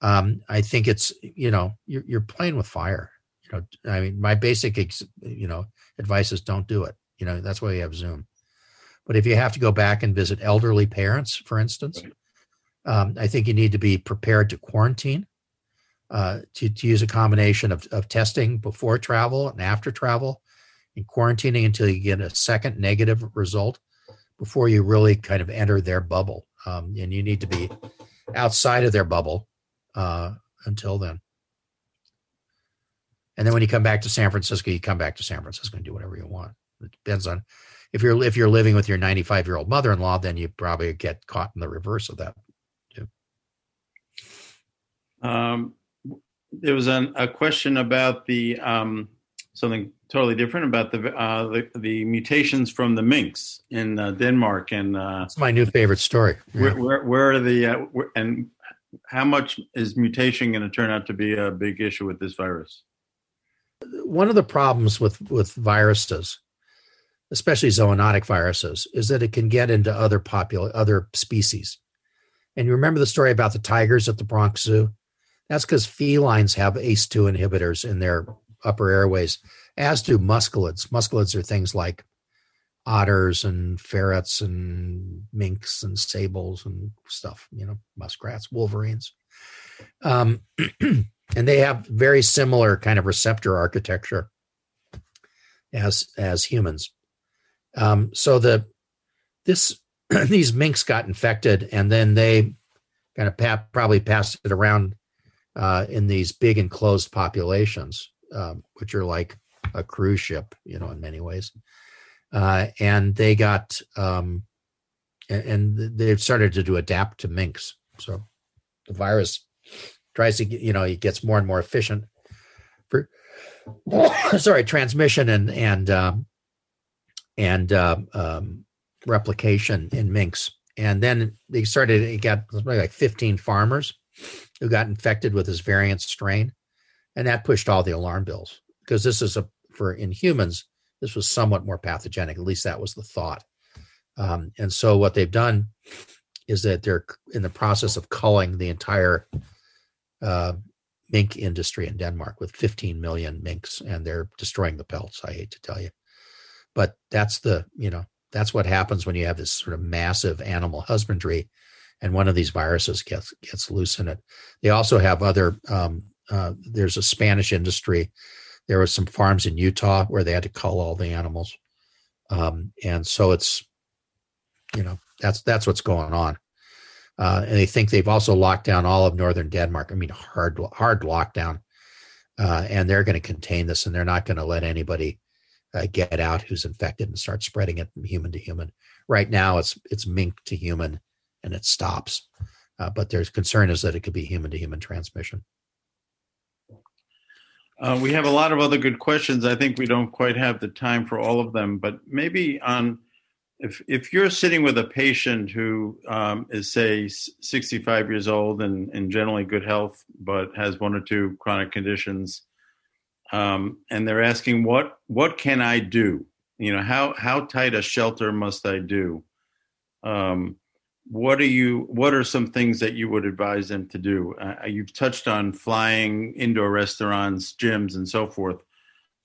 S2: um, I think it's you know you're, you're playing with fire. You know, I mean, my basic ex, you know advice is don't do it. You know, that's why we have Zoom. But if you have to go back and visit elderly parents, for instance, um, I think you need to be prepared to quarantine. Uh, to, to use a combination of, of testing before travel and after travel, and quarantining until you get a second negative result before you really kind of enter their bubble. Um, and you need to be outside of their bubble uh, until then. And then when you come back to San Francisco, you come back to San Francisco and do whatever you want. It depends on if you're if you're living with your 95 year old mother in law, then you probably get caught in the reverse of that. Too.
S3: Um, there was an, a question about the um, something totally different about the, uh, the, the mutations from the minks in uh, Denmark and uh,
S2: that's my new favorite story.
S3: Yeah. Where, where, where, are the uh, where, and how much is mutation going to turn out to be a big issue with this virus?
S2: One of the problems with with viruses, especially zoonotic viruses, is that it can get into other popul other species. And you remember the story about the tigers at the Bronx Zoo? That's because felines have ACE2 inhibitors in their upper airways, as do mustelids. Mustelids are things like otters and ferrets and minks and sables and stuff, you know, muskrats, wolverines. Um, and they have very similar kind of receptor architecture as as humans. Um, so the this these minks got infected, and then they kind of pa- probably passed it around uh, in these big enclosed populations, um, which are like a cruise ship, you know, in many ways. Uh, and they got um, and, and they started to adapt to minks. So the virus tries to you know, it gets more and more efficient for sorry transmission and and um, and uh, um, replication in minks. And then they started. It got like 15 farmers who got infected with this variant strain, and that pushed all the alarm bells because this is a for in humans this was somewhat more pathogenic. At least that was the thought. Um, and so what they've done is that they're in the process of culling the entire uh, mink industry in Denmark with 15 million minks, and they're destroying the pelts. I hate to tell you, but that's the you know that's what happens when you have this sort of massive animal husbandry, and one of these viruses gets gets loose in it. They also have other. Um, uh, there's a Spanish industry. There were some farms in Utah where they had to cull all the animals, um, and so it's you know that's that's what's going on. Uh, and they think they've also locked down all of northern Denmark. I mean, hard hard lockdown, uh, and they're going to contain this, and they're not going to let anybody uh, get out who's infected and start spreading it from human to human. Right now, it's it's mink to human, and it stops. Uh, but there's concern is that it could be human to human transmission.
S3: Uh, we have a lot of other good questions. I think we don't quite have the time for all of them, but maybe on if if you're sitting with a patient who um, is say 65 years old and in generally good health but has one or two chronic conditions um, and they're asking what what can i do you know how how tight a shelter must i do um, what are you what are some things that you would advise them to do uh, you've touched on flying indoor restaurants gyms and so forth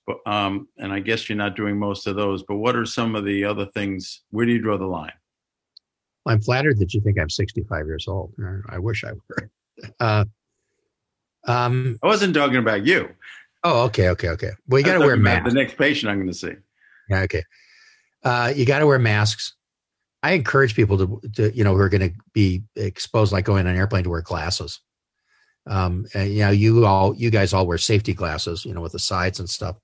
S3: but, um, and I guess you're not doing most of those. But what are some of the other things? Where do you draw the line?
S2: I'm flattered that you think I'm 65 years old. I wish I were. Uh,
S3: um, I wasn't talking about you.
S2: Oh, okay, okay, okay. Well, you got to wear masks.
S3: The next patient I'm going to see.
S2: Yeah, okay. Uh, you got to wear masks. I encourage people to, to you know, who are going to be exposed, like going on an airplane, to wear glasses. Um, and, you know, you all, you guys all wear safety glasses, you know, with the sides and stuff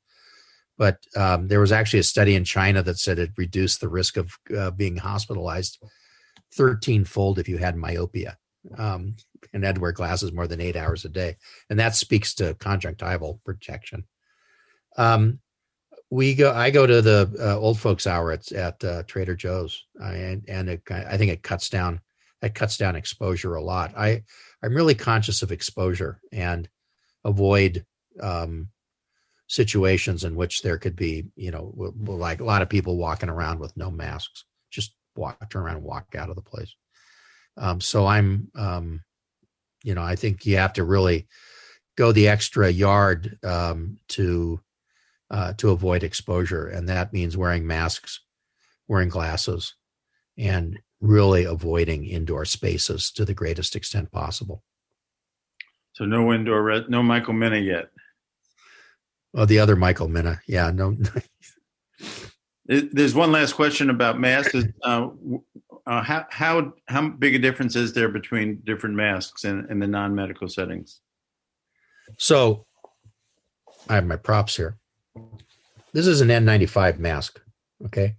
S2: but um, there was actually a study in China that said it reduced the risk of uh, being hospitalized 13 fold if you had myopia um, and had to wear glasses more than eight hours a day. And that speaks to conjunctival protection. Um, we go. I go to the uh, old folks hour at at uh, Trader Joe's, and and it, I think it cuts down that cuts down exposure a lot. I I'm really conscious of exposure and avoid um, situations in which there could be, you know, like a lot of people walking around with no masks. Just walk, turn around and walk out of the place. Um, so I'm, um, you know, I think you have to really go the extra yard um, to uh, to avoid exposure, and that means wearing masks, wearing glasses, and really avoiding indoor spaces to the greatest extent possible.
S3: So no indoor, no Michael Mina yet.
S2: Oh, the other Michael Mina. Yeah, no.
S3: There's one last question about masks. Uh, uh, how how how big a difference is there between different masks in, in the non medical settings?
S2: So, I have my props here. This is an N95 mask. Okay,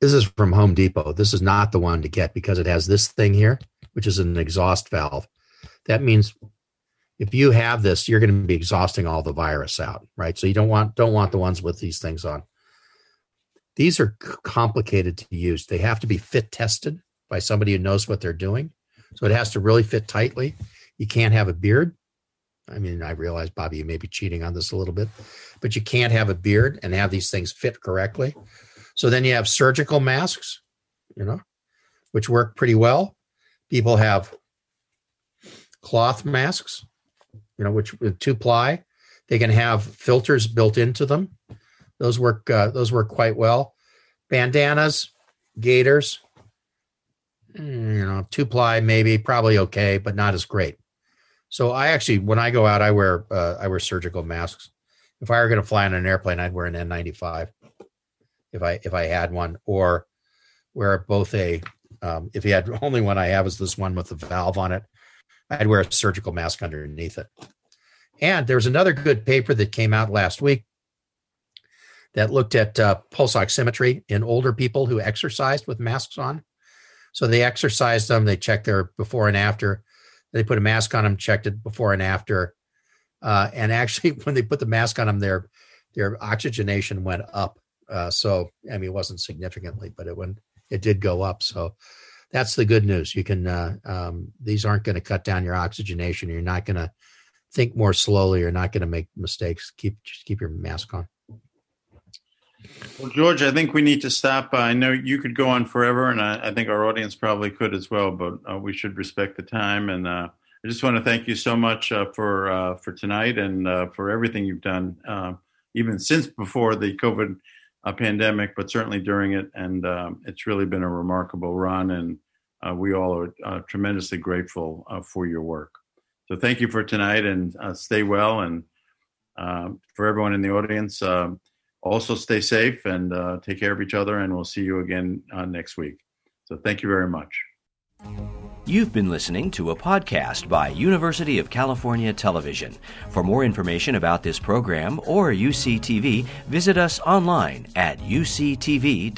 S2: this is from Home Depot. This is not the one to get because it has this thing here, which is an exhaust valve. That means if you have this, you're going to be exhausting all the virus out, right? So you don't want don't want the ones with these things on. These are complicated to use. They have to be fit tested by somebody who knows what they're doing. So it has to really fit tightly. You can't have a beard. I mean, I realize, Bobby, you may be cheating on this a little bit, but you can't have a beard and have these things fit correctly. So then you have surgical masks, you know, which work pretty well. People have cloth masks, you know, which with two ply, they can have filters built into them. Those work. Uh, those work quite well. Bandanas, gaiters, mm, you know, two ply maybe probably okay, but not as great. So I actually, when I go out, I wear uh, I wear surgical masks. If I were going to fly on an airplane, I'd wear an N95 if I if I had one, or wear both a um, if you had only one I have is this one with the valve on it. I'd wear a surgical mask underneath it. And there's another good paper that came out last week that looked at uh, pulse oximetry in older people who exercised with masks on. So they exercised them, they checked their before and after. They put a mask on them, checked it before and after. Uh, and actually, when they put the mask on them, their their oxygenation went up uh, so I mean, it wasn't significantly, but it went it did go up. So that's the good news. You can uh, um, these aren't going to cut down your oxygenation. You're not going to think more slowly. You're not going to make mistakes. Keep just keep your mask on.
S3: Well, George, I think we need to stop. Uh, I know you could go on forever, and I, I, think our audience probably could as well. But uh, we should respect the time. And uh, I just want to thank you so much uh, for uh, for tonight and uh, for everything you've done, even since before the COVID pandemic, but certainly during it. And um, it's really been a remarkable run, and uh, we all are uh, tremendously grateful uh, for your work. So thank you for tonight, and uh, stay well. And for everyone in the audience, um, also stay safe and uh, take care of each other. And we'll see you again uh, next week. So thank you very much.
S1: You've been listening to a podcast by University of California Television. For more information about this program or UCTV, visit us online at uctv.tv.